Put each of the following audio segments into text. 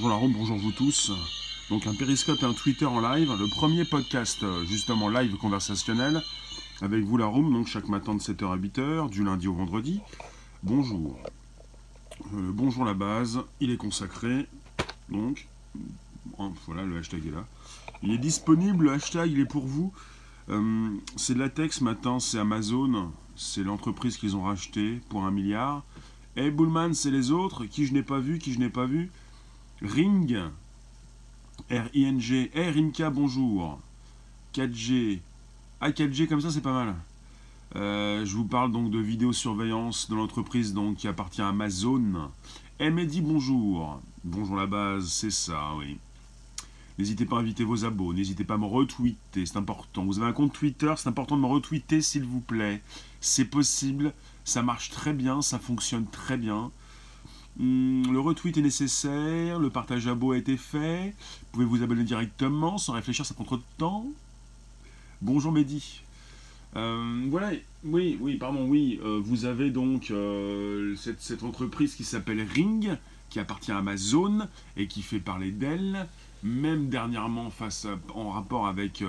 Bonjour la Rome, bonjour vous tous. Donc un périscope et un Twitter en live, le premier podcast euh, justement live conversationnel avec vous la Rome, donc chaque matin de 7h à 8h, du lundi au vendredi. Bonjour. Euh, bonjour la base, il est consacré, donc, oh, voilà le hashtag est là. Il est disponible, le hashtag il est pour vous. Euh, c'est latex matin, c'est Amazon, c'est l'entreprise qu'ils ont racheté pour un milliard. Et hey, Bullman, c'est les autres, qui je n'ai pas vu, qui je n'ai pas vu? Ring, R-I-N-G, hey Rimka, bonjour. 4G, ah 4G comme ça c'est pas mal. Euh, je vous parle donc de vidéosurveillance de l'entreprise qui appartient à Amazon. Eh Mehdi, bonjour. Bonjour la base, c'est ça, oui. N'hésitez pas à inviter vos abos, n'hésitez pas à me retweeter, c'est important. Vous avez un compte Twitter, c'est important de me retweeter s'il vous plaît. C'est possible, ça marche très bien, ça fonctionne très bien. Hum, le retweet est nécessaire, le partage abo a été fait. Vous pouvez vous abonner directement sans réfléchir, ça prend trop de temps? Bonjour Mehdi. Euh, voilà, oui, oui, pardon, oui. Euh, vous avez donc euh, cette, entreprise qui s'appelle Ring, qui appartient à Amazon et qui fait parler d'elle, même dernièrement face à, en rapport avec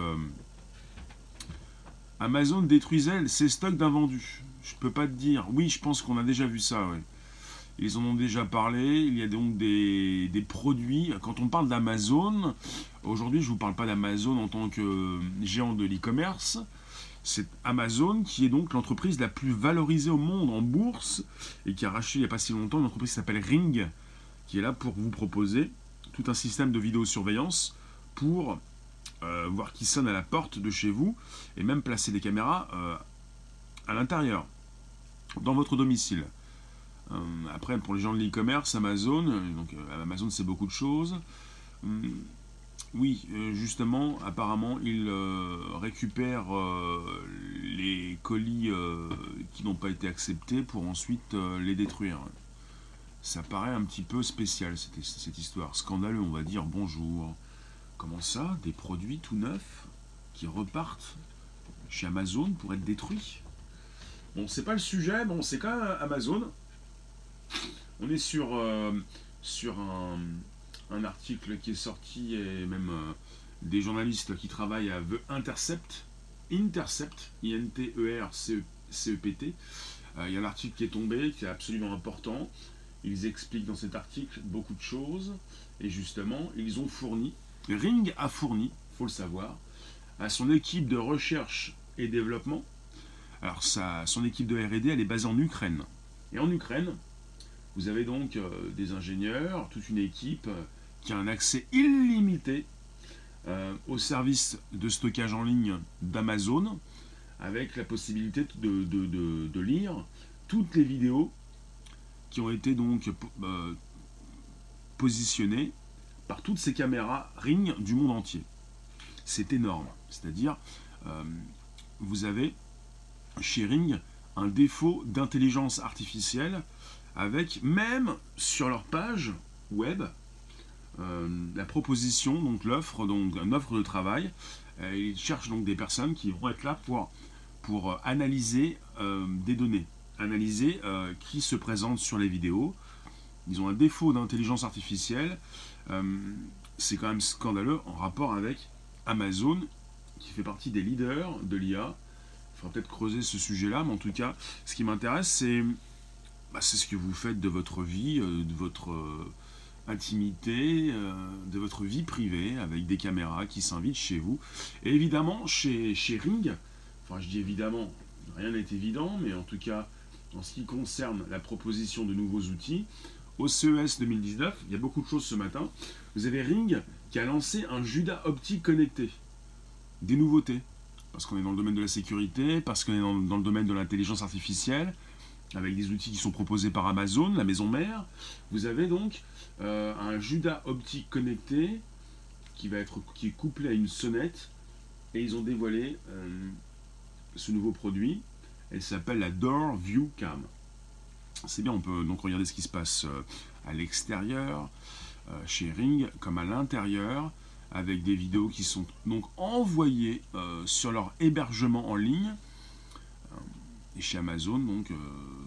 Amazon détruisait ses stocks d'invendus. Je peux pas te dire. Oui, je pense qu'on a déjà vu ça. Ouais. Ils en ont déjà parlé. Il y a donc des, produits. Quand on parle d'Amazon, aujourd'hui, je vous parle pas d'Amazon en tant que géant de l'e-commerce. C'est Amazon qui est donc l'entreprise la plus valorisée au monde en bourse et qui a racheté il n'y a pas si longtemps une entreprise qui s'appelle Ring, qui est là pour vous proposer tout un système de vidéosurveillance pour euh, voir qui sonne à la porte de chez vous et même placer des caméras euh, à l'intérieur, dans votre domicile. Euh, après, pour les gens de l'e-commerce, Amazon, donc Amazon c'est beaucoup de choses. Hum, oui, justement, apparemment, ils euh, récupèrent euh, les colis euh, qui n'ont pas été acceptés pour ensuite les détruire. Ça paraît un petit peu spécial, cette, cette, histoire. Scandaleux, on va dire. Bonjour. Comment ça Des produits tout neufs qui repartent chez Amazon pour être détruits? Bon, c'est pas le sujet, bon, c'est quand même Amazon. On est sur, sur un article qui est sorti et même euh, des journalistes qui travaillent à The Intercept, Intercept, I-N-T-E-R-C-E-P-T. Euh, il y a un article qui est tombé, qui est absolument important. Ils expliquent dans cet article beaucoup de choses. Et justement, ils ont fourni, Ring a fourni, faut le savoir, à son équipe de recherche et développement. Alors, ça, son équipe de RD, elle est basée en Ukraine. Et en Ukraine, vous avez donc euh, des ingénieurs, toute une équipe qui a un accès illimité euh, au service de stockage en ligne d'Amazon, avec la possibilité de, lire toutes les vidéos qui ont été donc euh, positionnées par toutes ces caméras Ring du monde entier. C'est énorme. C'est-à-dire, euh, vous avez chez Ring un défaut d'intelligence artificielle avec même sur leur page web euh, la proposition, donc l'offre, donc une offre de travail. Euh, ils cherchent donc des personnes qui vont être là pour, pour analyser euh, des données, analyser qui se présente sur les vidéos. Ils ont un défaut d'intelligence artificielle. C'est quand même scandaleux en rapport avec Amazon, qui fait partie des leaders de l'IA. Il faudra peut-être creuser ce sujet-là, mais en tout cas, ce qui m'intéresse, c'est bah, ce que vous faites de votre vie, de votre intimité, euh, de votre vie privée, avec des caméras qui s'invitent chez vous. Et évidemment, chez, chez Ring, enfin je dis évidemment, rien n'est évident, mais en tout cas, en ce qui concerne la proposition de nouveaux outils, au CES 2019, il y a beaucoup de choses ce matin, vous avez Ring qui a lancé un Judas optique connecté. Des nouveautés. Parce qu'on est dans le domaine de la sécurité, parce qu'on est dans le domaine de l'intelligence artificielle, avec des outils qui sont proposés par Amazon, la maison mère. Vous avez donc euh, un Judas optique connecté qui va être qui est couplé à une sonnette et ils ont dévoilé euh, ce nouveau produit. Elle s'appelle la Door View Cam. C'est bien, on peut donc regarder ce qui se passe euh, à l'extérieur chez Ring comme à l'intérieur avec des vidéos qui sont donc envoyées sur leur hébergement en ligne. Et chez Amazon, donc,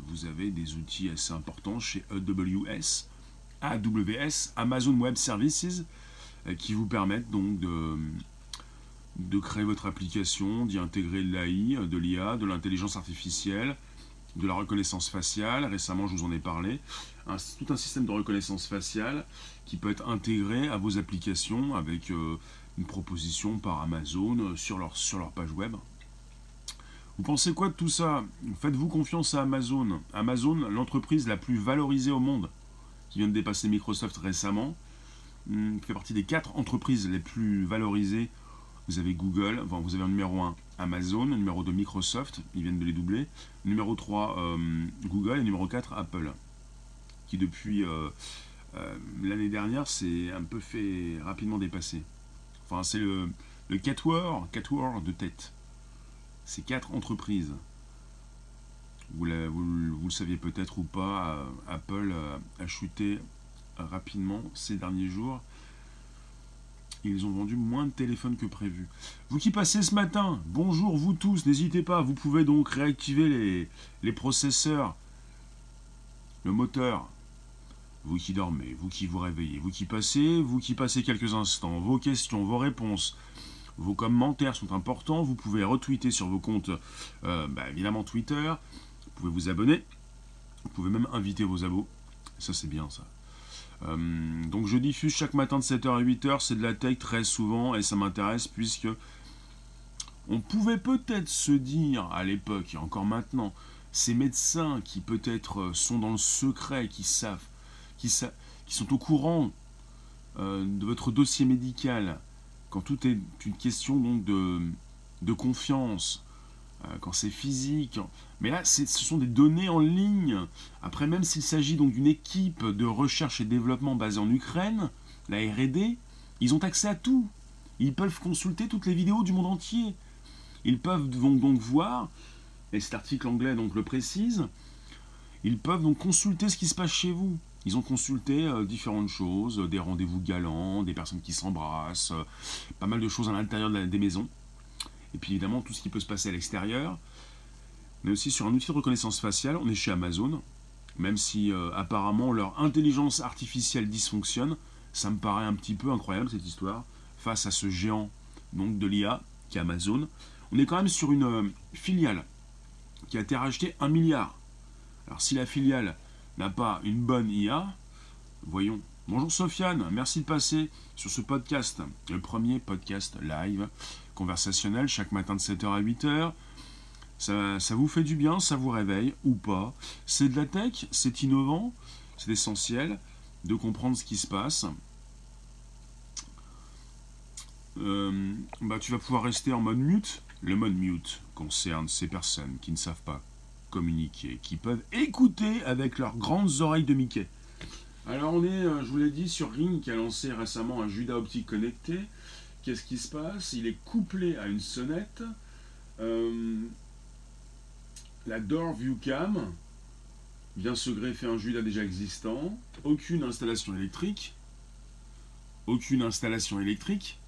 vous avez des outils assez importants chez AWS, AWS, Amazon Web Services, qui vous permettent donc de, de créer votre application, d'y intégrer de l'AI, de l'IA, de l'intelligence artificielle, de la reconnaissance faciale. Récemment, je vous en ai parlé. tout un système de reconnaissance faciale qui peut être intégré à vos applications avec euh, une proposition par Amazon euh, sur leur, sur leur page web. Vous pensez quoi de tout ça? Faites-vous confiance à Amazon Amazon, l'entreprise la plus valorisée au monde, qui vient de dépasser Microsoft récemment, hmm, fait partie des quatre entreprises les plus valorisées. Vous avez Google, vous avez un numéro 1 Amazon, numéro 2 Microsoft, ils viennent de les doubler, numéro 3 euh, Google et numéro 4 Apple, qui depuis euh, euh, l'année dernière s'est un peu fait rapidement dépasser. Enfin, c'est le, le catwar, de tête. Ces quatre entreprises. Vous, le saviez peut-être ou pas, Apple a chuté rapidement ces derniers jours ils ont vendu moins de téléphones que prévu. Vous qui passez ce matin, bonjour vous tous, n'hésitez pas, vous pouvez donc réactiver les, les processeurs, le moteur. Vous qui dormez, vous qui vous réveillez, vous qui passez, vous qui passez quelques instants, vos questions, vos réponses, vos commentaires sont importants. Vous pouvez retweeter sur vos comptes, euh, bah, évidemment Twitter. Vous pouvez vous abonner. Vous pouvez même inviter vos abos. Ça, c'est bien, ça. Euh, donc je diffuse chaque matin de 7h à 8h, c'est de la tech très souvent et ça m'intéresse puisque on pouvait peut-être se dire à l'époque et encore maintenant, ces médecins qui peut-être sont dans le secret, qui savent, qui, qui sont au courant euh, de votre dossier médical, quand tout est une question donc de, de confiance, euh, quand c'est physique. Mais là, ce sont des données en ligne. Après, même s'il s'agit donc d'une équipe de recherche et développement basée en Ukraine, la R&D, ils ont accès à tout. Ils peuvent consulter toutes les vidéos du monde entier. Ils peuvent donc, donc voir, et cet article anglais donc le précise, ils peuvent donc consulter ce qui se passe chez vous. Ils ont consulté euh, différentes choses, des rendez-vous galants, des personnes qui s'embrassent, euh, pas mal de choses à l'intérieur des maisons et puis évidemment tout ce qui peut se passer à l'extérieur, mais aussi sur un outil de reconnaissance faciale, on est chez Amazon, même si euh, apparemment leur intelligence artificielle dysfonctionne, ça me paraît un petit peu incroyable cette histoire, face à ce géant donc, de l'IA qui est Amazon. On est quand même sur une euh, filiale qui a été rachetée un milliard. Alors si la filiale n'a pas une bonne IA, voyons. Bonjour Sofiane, merci de passer sur ce podcast, le premier podcast live conversationnel chaque matin de 7h à 8h. Ça, ça, vous fait du bien, ça vous réveille ou pas? C'est de la tech, c'est innovant, c'est essentiel de comprendre ce qui se passe. Euh, bah, tu vas pouvoir rester en mode mute. Le mode mute concerne ces personnes qui ne savent pas communiquer, qui peuvent écouter avec leurs grandes oreilles de Mickey. Alors on est, euh, je vous l'ai dit, sur Ring qui a lancé récemment un Judas optique connecté. Qu'est-ce qui se passe? Il est couplé à une sonnette. Euh, la Door View Cam vient se greffer un Judas déjà existant. Aucune installation électrique. Aucune installation électrique.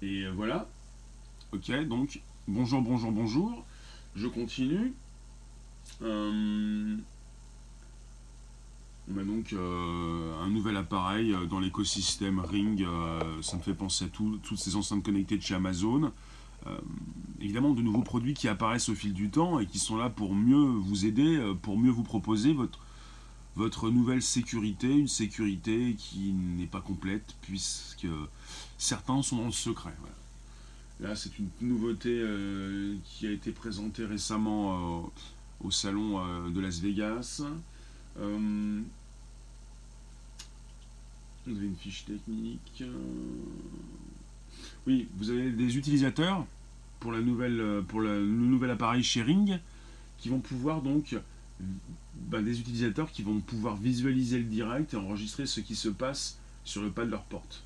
Et voilà. Ok, donc bonjour, bonjour, bonjour. Je continue. Euh, on a donc euh, un nouvel appareil euh, dans l'écosystème Ring. Euh, ça me fait penser à toutes ces enceintes connectées de chez Amazon. évidemment, de nouveaux produits qui apparaissent au fil du temps et qui sont là pour mieux vous aider, pour mieux vous proposer votre, votre nouvelle sécurité. Une sécurité qui n'est pas complète puisque certains sont dans le secret. Là, c'est une nouveauté qui a été présentée récemment au salon de Las Vegas. Euh, vous avez une fiche technique. Euh, oui, vous avez des utilisateurs pour, la nouvelle, euh, pour le nouvel appareil sharing qui vont pouvoir donc bah, des utilisateurs qui vont pouvoir visualiser le direct et enregistrer ce qui se passe sur le pas de leur porte.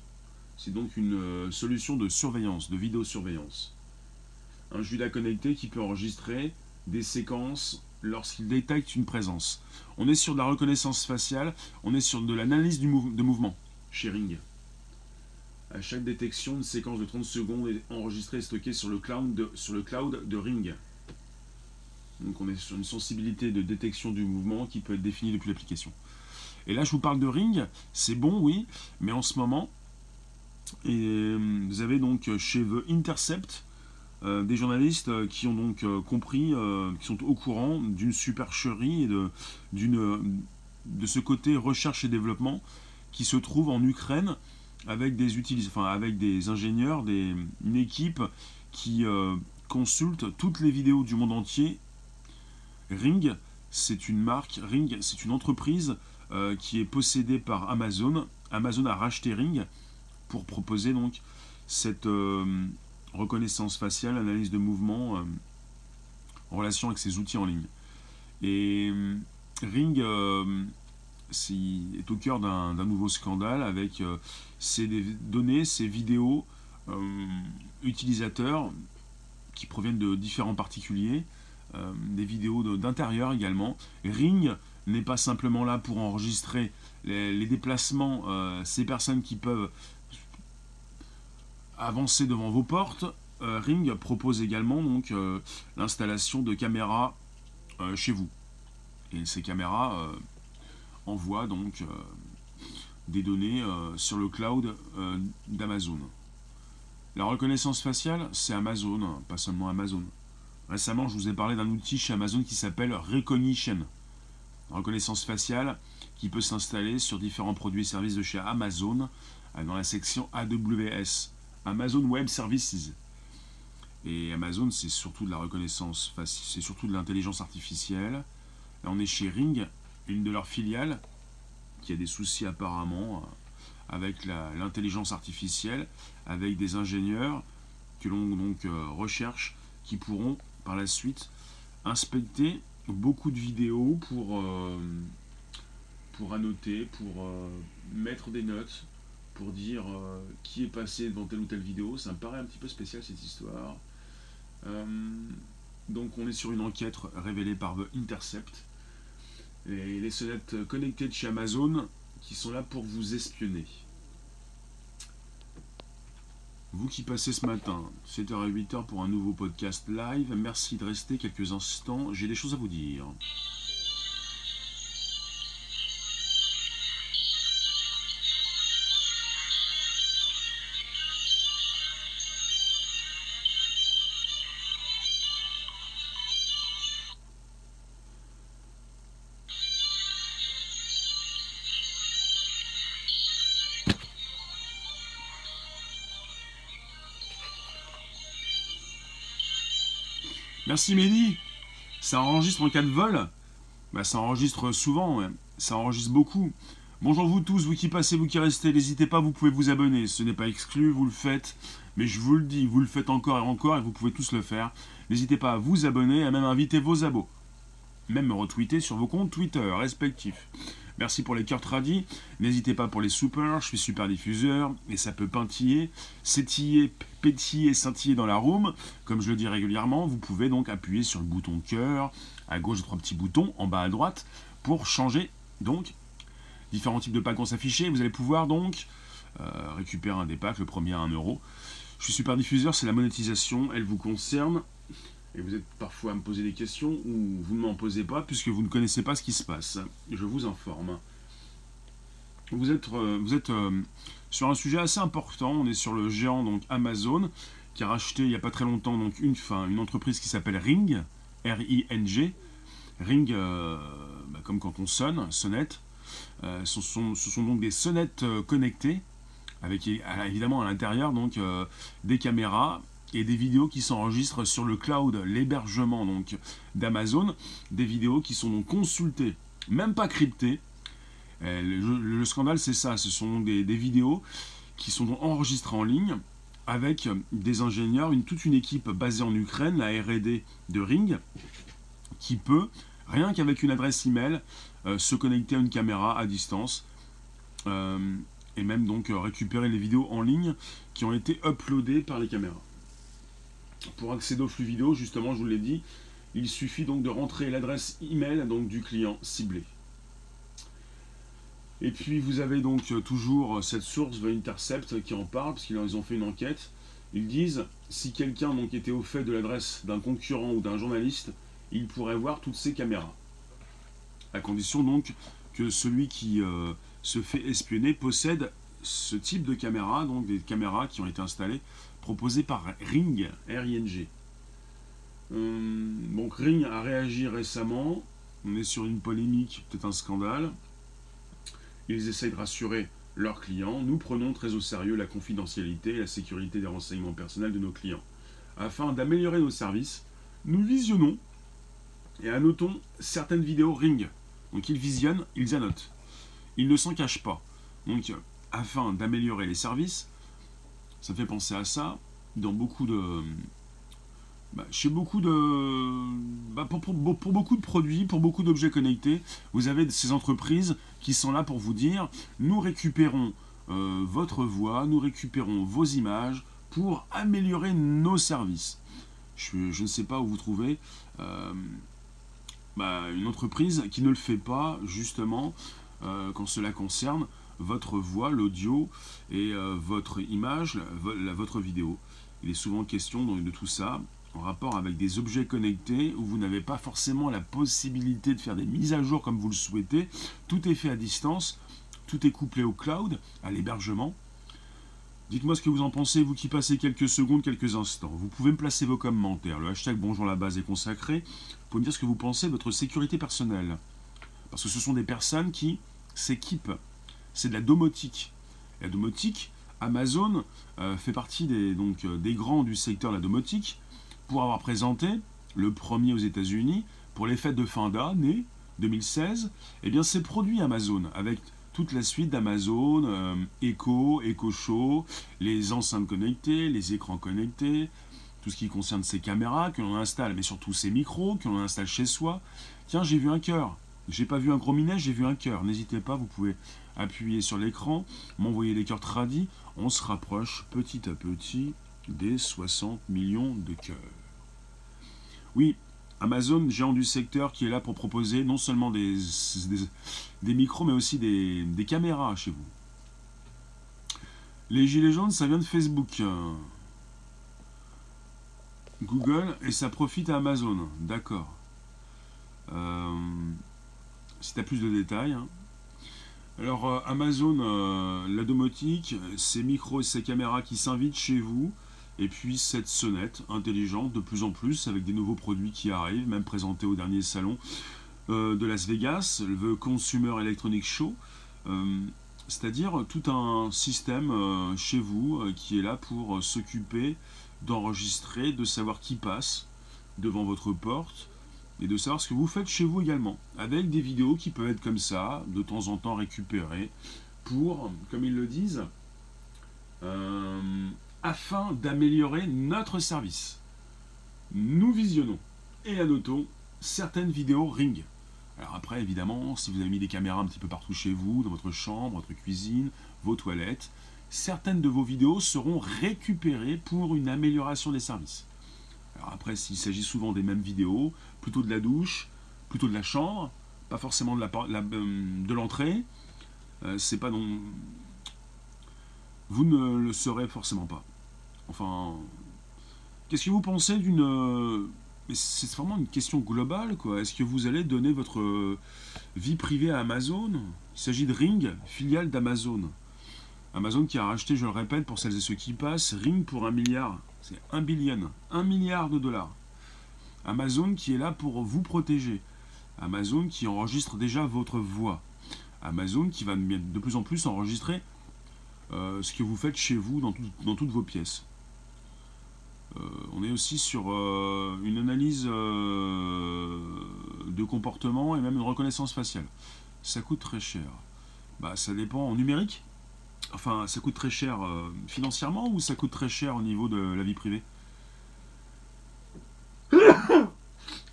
C'est donc une solution de surveillance, de vidéosurveillance. Un Judas connecté qui peut enregistrer des séquences lorsqu'il détecte une présence. On est sur de la reconnaissance faciale, on est sur de l'analyse de mouvement, sharing. À chaque détection, une séquence de 30 secondes est enregistrée et stockée sur le cloud de, Ring. Donc on est sur une sensibilité de détection du mouvement qui peut être définie depuis l'application. Et là, je vous parle de Ring, c'est bon, oui, mais en ce moment, et vous avez donc chez The Intercept des journalistes qui ont donc compris, qui sont au courant d'une supercherie et de, d'une, de ce côté recherche et développement qui se trouve en Ukraine avec des utilisateurs, enfin, avec des ingénieurs, des, une équipe qui euh, consulte toutes les vidéos du monde entier. Ring, c'est une marque, Ring, c'est une entreprise euh, qui est possédée par Amazon. Amazon a racheté Ring pour proposer donc cette euh, reconnaissance faciale, analyse de mouvement en relation avec ses outils en ligne. Et Ring est au cœur d'un nouveau scandale avec euh, ces données, ces vidéos euh, utilisateurs qui proviennent de différents particuliers, euh, des vidéos d'intérieur également. Ring n'est pas simplement là pour enregistrer les, déplacements, ces personnes qui peuvent avancer devant vos portes. Ring propose également donc l'installation de caméras chez vous. Et ces caméras envoie donc euh, des données euh, sur le cloud euh, d'Amazon. La reconnaissance faciale, c'est Amazon, pas seulement Amazon. Récemment, je vous ai parlé d'un outil chez Amazon qui s'appelle Recognition. Reconnaissance faciale qui peut s'installer sur différents produits et services de chez Amazon dans la section AWS, Amazon Web Services. Et Amazon, c'est surtout de la reconnaissance c'est surtout de l'intelligence artificielle. On est chez Ring, une de leurs filiales qui a des soucis apparemment euh, avec l'intelligence artificielle, avec des ingénieurs que l'on donc euh, recherche, qui pourront par la suite inspecter beaucoup de vidéos pour, euh, pour annoter, pour mettre des notes, pour dire qui est passé devant telle ou telle vidéo. Ça me paraît un petit peu spécial cette histoire. donc on est sur une enquête révélée par The Intercept et les sonnettes connectées de chez Amazon qui sont là pour vous espionner. Vous qui passez ce matin, 7h à 8h pour un nouveau podcast live, merci de rester quelques instants, j'ai des choses à vous dire. Merci Mehdi. Ça enregistre en cas de vol bah, Ça enregistre souvent, ça enregistre beaucoup. Bonjour vous tous, vous qui passez, vous qui restez, n'hésitez pas, vous pouvez vous abonner. Ce n'est pas exclu, vous le faites. Mais je vous le dis, vous le faites encore et encore et vous pouvez tous le faire. N'hésitez pas à vous abonner, à même inviter vos abos. Même me retweeter sur vos comptes Twitter respectifs. Merci pour les cœurs tradis. N'hésitez pas pour les super, je suis super diffuseur et ça peut pintiller, sétiller, pétiller, scintiller dans la room. Comme je le dis régulièrement, vous pouvez donc appuyer sur le bouton cœur, à gauche trois petits boutons, en bas à droite, pour changer donc différents types de packs vont s'afficher. Vous allez pouvoir donc euh, récupérer un des packs, le premier à 1 euro. Je suis super diffuseur, c'est la monétisation, elle vous concerne et vous êtes parfois à me poser des questions ou vous ne m'en posez pas puisque vous ne connaissez pas ce qui se passe. Je vous informe. Vous êtes, euh, vous êtes euh, sur un sujet assez important. On est sur le géant donc Amazon qui a racheté il n'y a pas très longtemps donc une, fin, une entreprise qui s'appelle Ring, R-I-N-G. Ring, euh, bah, comme quand on sonne, sonnette. Ce sont, donc des sonnettes connectées avec évidemment à l'intérieur donc des caméras et des vidéos qui s'enregistrent sur le cloud, l'hébergement donc d'Amazon, des vidéos qui sont donc consultées, même pas cryptées. Euh, le, scandale c'est ça, ce sont des, vidéos qui sont enregistrées en ligne avec des ingénieurs, une, toute une équipe basée en Ukraine, la R&D de Ring, qui peut, rien qu'avec une adresse email, euh, se connecter à une caméra à distance euh, et même donc récupérer les vidéos en ligne qui ont été uploadées par les caméras. Pour accéder au flux vidéo, justement, je vous l'ai dit, il suffit donc de rentrer l'adresse email donc, du client ciblé. Et puis vous avez donc toujours cette source The Intercept qui en parle, parce qu'ils ont fait une enquête. Ils disent si quelqu'un donc était au fait de l'adresse d'un concurrent ou d'un journaliste, il pourrait voir toutes ces caméras. À condition donc que celui qui euh, se fait espionner possède ce type de caméra, donc des caméras qui ont été installées, proposées par Ring, R-I-N-G. Euh, donc Ring a réagi récemment, on est sur une polémique, peut-être un scandale. Ils essayent de rassurer leurs clients. Nous prenons très au sérieux la confidentialité et la sécurité des renseignements personnels de nos clients. Afin d'améliorer nos services, nous visionnons et annotons certaines vidéos Ring. Donc ils visionnent, ils annotent. Ils ne s'en cachent pas. Donc afin d'améliorer les services, ça fait penser à ça dans beaucoup de bah, chez beaucoup de bah, pour, beaucoup de produits, pour beaucoup d'objets connectés, vous avez ces entreprises qui sont là pour vous dire nous récupérons euh, votre voix, nous récupérons vos images pour améliorer nos services. Je, ne sais pas où vous trouvez euh, bah, une entreprise qui ne le fait pas justement euh, quand cela concerne votre voix, l'audio et votre image, votre vidéo. Il est souvent question de tout ça en rapport avec des objets connectés où vous n'avez pas forcément la possibilité de faire des mises à jour comme vous le souhaitez. Tout est fait à distance, tout est couplé au cloud, à l'hébergement. Dites-moi ce que vous en pensez, vous qui passez quelques secondes, quelques instants. Vous pouvez me placer vos commentaires. Le hashtag Bonjour la base est consacré. Vous pouvez me dire ce que vous pensez de votre sécurité personnelle. Parce que ce sont des personnes qui s'équipent. C'est de la domotique. La domotique, Amazon euh, fait partie des, donc, euh, des grands du secteur de la domotique pour avoir présenté le premier aux États-Unis pour les fêtes de fin d'année 2016, eh bien c'est produit Amazon avec toute la suite d'Amazon, euh, Echo, Echo Show, les enceintes connectées, les écrans connectés, tout ce qui concerne ces caméras que l'on installe, mais surtout ces micros que l'on installe chez soi. Tiens, j'ai vu un cœur. J'ai pas vu un gros minet, j'ai vu un cœur. N'hésitez pas, vous pouvez appuyer sur l'écran, m'envoyer des cœurs tradis. On se rapproche petit à petit des 60 millions de cœurs. Oui, Amazon, géant du secteur, qui est là pour proposer non seulement des, micros, mais aussi des, des, caméras chez vous. Les gilets jaunes, ça vient de Facebook. Google, et ça profite à Amazon. D'accord. Euh, si tu as plus de détails. Hein. Alors, euh, Amazon, euh, la domotique, ces micros et ces caméras qui s'invitent chez vous et puis cette sonnette intelligente de plus en plus avec des nouveaux produits qui arrivent, même présentés au dernier salon euh, de Las Vegas, le Consumer Electronic Show. C'est-à-dire tout un système chez vous qui est là pour s'occuper d'enregistrer, de savoir qui passe devant votre porte et de savoir ce que vous faites chez vous également, avec des vidéos qui peuvent être comme ça, de temps en temps récupérées, pour, comme ils le disent, afin d'améliorer notre service. Nous visionnons et annotons certaines vidéos Ring. Alors après, évidemment, si vous avez mis des caméras un petit peu partout chez vous, dans votre chambre, votre cuisine, vos toilettes, certaines de vos vidéos seront récupérées pour une amélioration des services. Alors après, s'il s'agit souvent des mêmes vidéos, plutôt de la douche, plutôt de la chambre, pas forcément de euh, l'entrée, euh, c'est pas non, vous ne le saurez forcément pas. Enfin, qu'est-ce que vous pensez d'une... Euh, c'est vraiment une question globale, quoi. Est-ce que vous allez donner votre vie privée à Amazon? Il s'agit de Ring, filiale d'Amazon. Amazon qui a racheté, je le répète, pour celles et ceux qui passent, Ring pour un milliard. C'est un billion. Un milliard de dollars. Amazon qui est là pour vous protéger. Amazon qui enregistre déjà votre voix. Amazon qui va de plus en plus enregistrer euh, ce que vous faites chez vous dans, toutes vos pièces. Euh, on est aussi sur euh, une analyse de comportement et même une reconnaissance faciale. Ça coûte très cher. Bah, ça dépend en numérique. Enfin, ça coûte très cher financièrement ou ça coûte très cher au niveau de la vie privée?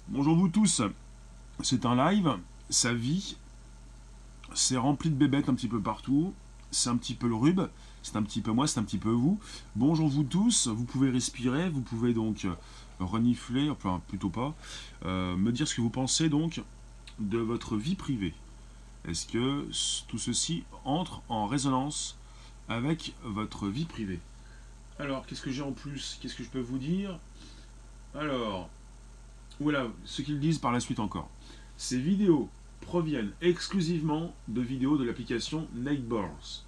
Bonjour vous tous. C'est un live. Ça vit. C'est rempli de bébêtes un petit peu partout c'est un petit peu le rub, c'est un petit peu moi, c'est un petit peu vous. Bonjour vous tous, vous pouvez respirer, vous pouvez donc euh, renifler, enfin plutôt pas, euh, me dire ce que vous pensez donc de votre vie privée. Est-ce que tout ceci entre en résonance avec votre vie privée? Alors, qu'est-ce que j'ai en plus? Qu'est-ce que je peux vous dire? Alors, voilà, ce qu'ils disent par la suite encore. Ces vidéos proviennent exclusivement de vidéos de l'application Nightbors.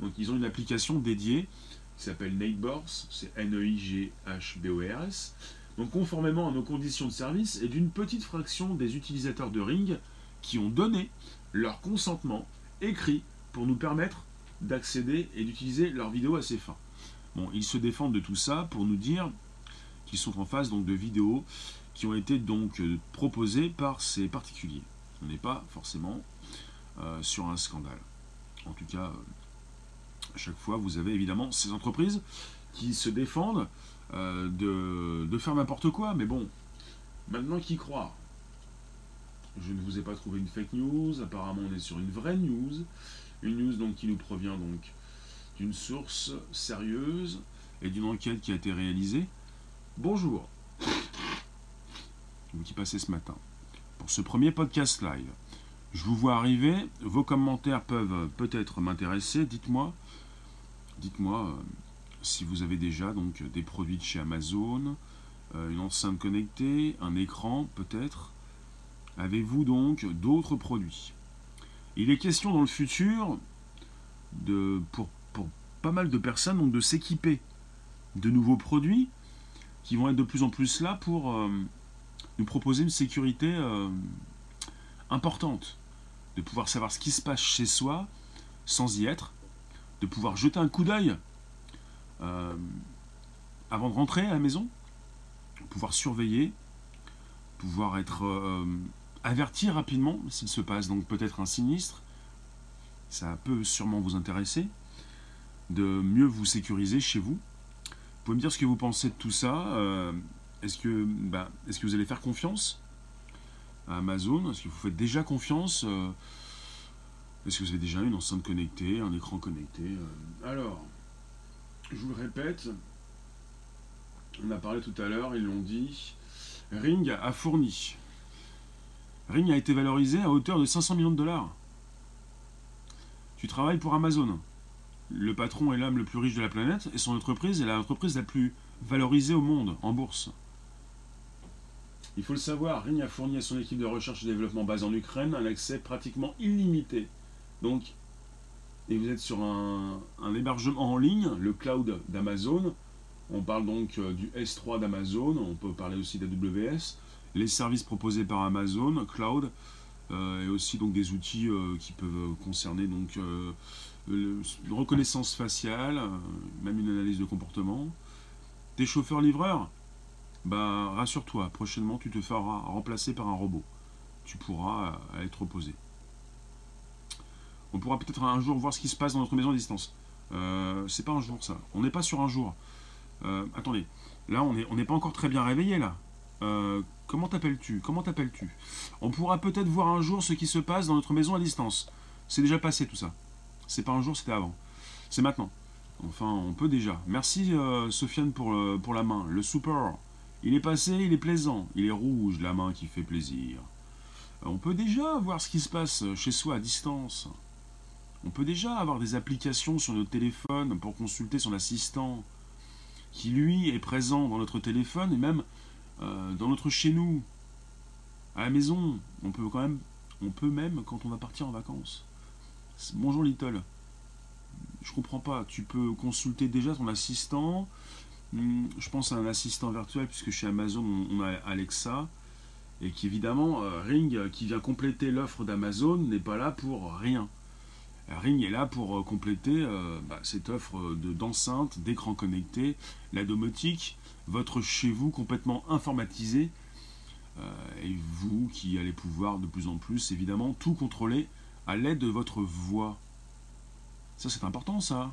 Donc ils ont une application dédiée qui s'appelle Nightbors, c'est N-E-I-G-H-B-O-R-S. Donc conformément à nos conditions de service et d'une petite fraction des utilisateurs de Ring qui ont donné leur consentement écrit pour nous permettre d'accéder et d'utiliser leurs vidéos à ces fins. Bon, ils se défendent de tout ça pour nous dire qu'ils sont en face donc de vidéos qui ont été donc euh, proposées par ces particuliers. On n'est pas forcément euh, sur un scandale. En tout cas, euh, à chaque fois, vous avez évidemment ces entreprises qui se défendent de, faire n'importe quoi. Mais bon, maintenant qui croire Je ne vous ai pas trouvé une fake news. Apparemment, on est sur une vraie news. Une news donc qui nous provient donc d'une source sérieuse et d'une enquête qui a été réalisée. Bonjour, qui passez ce matin. Pour ce premier podcast live, je vous vois arriver, vos commentaires peuvent peut-être m'intéresser, dites-moi, dites-moi euh, si vous avez déjà donc des produits de chez Amazon, euh, une enceinte connectée, un écran peut-être. Avez-vous donc d'autres produits? Il est question dans le futur de, pour, pour pas mal de personnes donc de s'équiper de nouveaux produits qui vont être de plus en plus là pour euh, nous proposer une sécurité euh, importante, de pouvoir savoir ce qui se passe chez soi sans y être, de pouvoir jeter un coup d'œil euh, avant de rentrer à la maison, pouvoir surveiller, pouvoir être averti rapidement s'il se passe donc peut-être un sinistre, ça peut sûrement vous intéresser, de mieux vous sécuriser chez vous. Vous pouvez me dire ce que vous pensez de tout ça. Euh, est-ce que, bah, est que vous allez faire confiance à Amazon? Est-ce que vous faites déjà confiance euh, Est-ce que vous avez déjà une enceinte connectée, un écran connecté euh, Alors, je vous le répète, on a parlé tout à l'heure, ils l'ont dit, Ring a fourni. Ring a été valorisé à hauteur de 500 millions de dollars. Tu travailles pour Amazon. Le patron est l'homme le plus riche de la planète et son entreprise est l'entreprise la plus valorisée au monde en bourse. Il faut le savoir, Ring a fourni à son équipe de recherche et développement basée en Ukraine un accès pratiquement illimité. Donc, et vous êtes sur un, hébergement en ligne, le cloud d'Amazon. On parle donc euh, du S3 d'Amazon, on peut parler aussi d'AWS. Les services proposés par Amazon, cloud, euh, et aussi donc des outils euh, qui peuvent concerner donc une reconnaissance faciale, même une analyse de comportement. Tes chauffeurs-livreurs, bah rassure-toi, prochainement tu te feras remplacer par un robot. Tu pourras être opposé. On pourra peut-être un jour voir ce qui se passe dans notre maison à distance. Euh, c'est pas un jour ça. On n'est pas sur un jour. Euh, attendez, là on n'est on pas encore très bien réveillé là. Euh, comment t'appelles-tu? Comment t'appelles-tu? On pourra peut-être voir un jour ce qui se passe dans notre maison à distance. C'est déjà passé tout ça. C'est pas un jour, c'était avant. C'est maintenant. Enfin, on peut déjà. Merci euh, Sofiane pour, pour la main. Le super. Il est passé, il est plaisant. Il est rouge, la main qui fait plaisir. On peut déjà voir ce qui se passe chez soi à distance. On peut déjà avoir des applications sur notre téléphone pour consulter son assistant, qui lui est présent dans notre téléphone et même euh, dans notre chez nous, à la maison. On peut quand même, on peut même quand on va partir en vacances. Bonjour Little. Je comprends pas. Tu peux consulter déjà ton assistant. Hmm, je pense à un assistant virtuel puisque chez Amazon on a Alexa et qui évidemment euh, Ring qui vient compléter l'offre d'Amazon n'est pas là pour rien. Ring est là pour euh, compléter euh, bah, cette offre de d'enceinte, d'écran connecté, la domotique, votre chez vous complètement informatisé et vous qui allez pouvoir de plus en plus évidemment tout contrôler à l'aide de votre voix. Ça, c'est important, ça.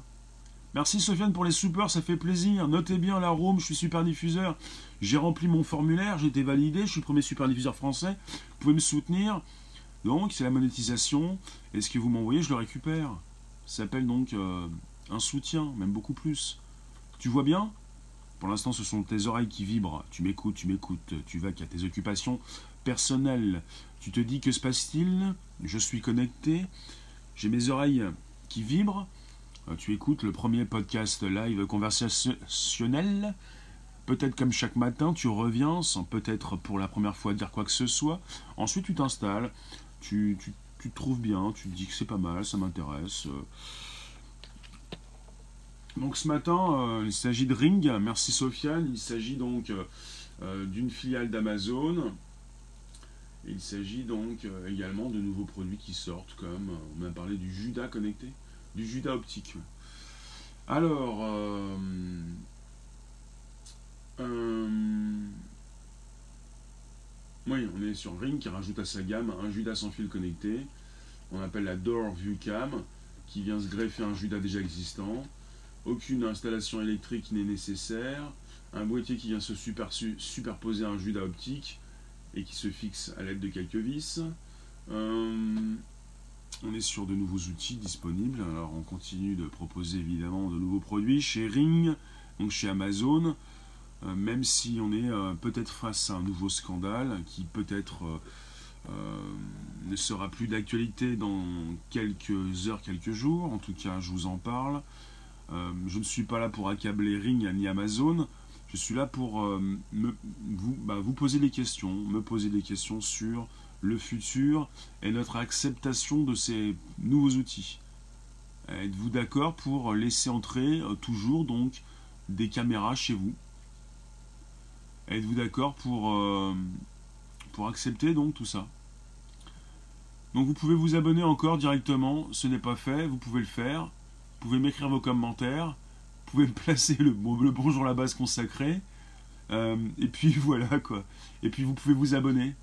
Merci Sofiane pour les supers, ça fait plaisir. Notez bien la room, je suis super diffuseur. J'ai rempli mon formulaire, j'ai été validé, je suis le premier super diffuseur français. Vous pouvez me soutenir. Donc, c'est la monétisation. Et ce que vous m'envoyez, je le récupère. Ça s'appelle donc euh, un soutien, même beaucoup plus. Tu vois bien? Pour l'instant, ce sont tes oreilles qui vibrent. Tu m'écoutes, tu m'écoutes. Tu vas a tes occupations personnelles. Tu te dis que se passe-t-il? Je suis connecté. J'ai mes oreilles qui vibrent. Euh, tu écoutes le premier podcast live conversationnel. Peut-être comme chaque matin, tu reviens sans peut-être pour la première fois dire quoi que ce soit. Ensuite, tu t'installes. tu, te trouves bien, tu te dis que c'est pas mal, ça m'intéresse. Donc ce matin, il s'agit de Ring, merci Sofiane, il s'agit donc d'une filiale d'Amazon. Il s'agit donc également de nouveaux produits qui sortent, comme on a parlé du Judas connecté, du Judas optique. Alors, oui, on est sur Ring qui rajoute à sa gamme un Judas sans fil connecté. On appelle la Door View Cam qui vient se greffer un Judas déjà existant. Aucune installation électrique n'est nécessaire. Un boîtier qui vient se superposer à un Judas optique et qui se fixe à l'aide de quelques vis. Euh, on est sur de nouveaux outils disponibles. Alors on continue de proposer évidemment de nouveaux produits chez Ring, donc chez Amazon. Euh, même si on est euh, peut-être face à un nouveau scandale qui peut-être euh, ne sera plus d'actualité dans quelques heures, quelques jours. En tout cas, je vous en parle. je ne suis pas là pour accabler Ring ni Amazon. Je suis là pour bah, vous poser des questions, me poser des questions sur le futur et notre acceptation de ces nouveaux outils. Êtes-vous d'accord pour laisser entrer toujours donc des caméras chez vous? Êtes-vous d'accord pour, euh, pour accepter donc tout ça? Donc vous pouvez vous abonner encore directement, ce n'est pas fait, vous pouvez le faire. Vous pouvez m'écrire vos commentaires, vous pouvez me placer le, bonjour la base consacrée. Euh, et puis voilà quoi. Et puis vous pouvez vous abonner.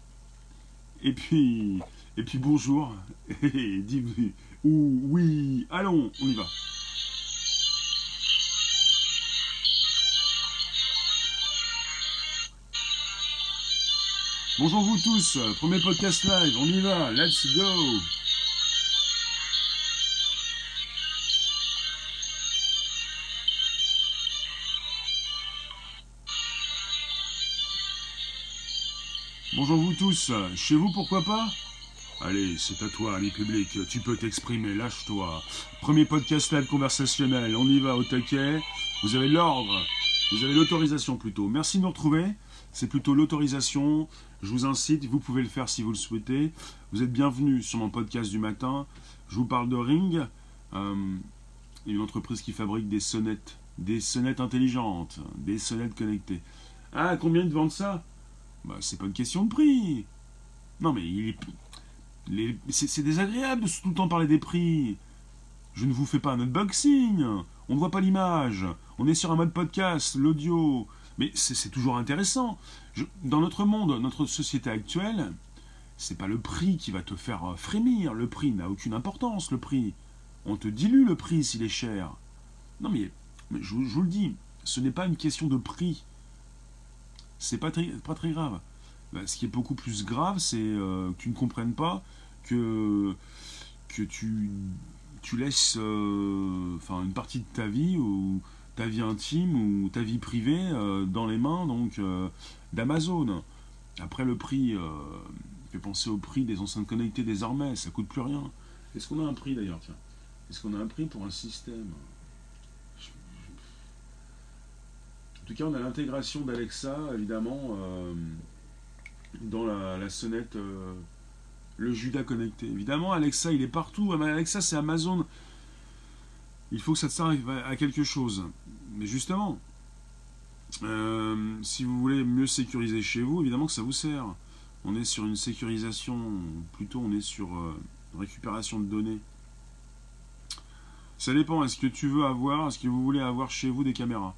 Et puis, et puis bonjour. Et dis oui, allons, on y va. Bonjour vous tous, premier podcast live, on y va, let's go Bonjour vous tous, chez vous pourquoi pas? Allez, c'est à toi, ami public, tu peux t'exprimer, lâche-toi. Premier podcast live conversationnel, on y va au taquet. Vous avez l'ordre, vous avez l'autorisation plutôt. Merci de nous retrouver. C'est plutôt l'autorisation. Je vous incite, vous pouvez le faire si vous le souhaitez. Vous êtes bienvenus sur mon podcast du matin. Je vous parle de Ring, euh, une entreprise qui fabrique des sonnettes, des sonnettes intelligentes, des sonnettes connectées. Ah, combien ils vendent ça? Bah, c'est pas une question de prix. Non, mais il est... c'est désagréable de tout le temps parler des prix. Je ne vous fais pas un unboxing. On ne voit pas l'image. On est sur un mode podcast, l'audio. Mais c'est toujours intéressant. dans notre monde, notre société actuelle, c'est pas le prix qui va te faire euh, frémir. Le prix n'a aucune importance, le prix. On te dilue le prix s'il est cher. Non mais, je, vous le dis, ce n'est pas une question de prix. C'est pas, pas très grave. Bah, ce qui est beaucoup plus grave, c'est euh, que tu ne comprennes pas que, que tu, tu laisses euh, une partie de ta vie ou ta vie intime ou ta vie privée euh, dans les mains donc d'Amazon. Après le prix, euh, fait penser au prix des enceintes connectées désormais, ça coûte plus rien. Est-ce qu'on a un prix d'ailleurs tiens? Est-ce qu'on a un prix pour un système En tout cas, on a l'intégration d'Alexa, évidemment, dans la, sonnette, le Judas connecté. Évidemment, Alexa, il est partout. Alexa, c'est Amazon. Il faut que ça te serve à quelque chose. Mais justement, euh, si vous voulez mieux sécuriser chez vous, évidemment que ça vous sert. On est sur une sécurisation, plutôt on est sur euh, récupération de données. Ça dépend, est-ce que tu veux avoir, est-ce que vous voulez avoir chez vous des caméras?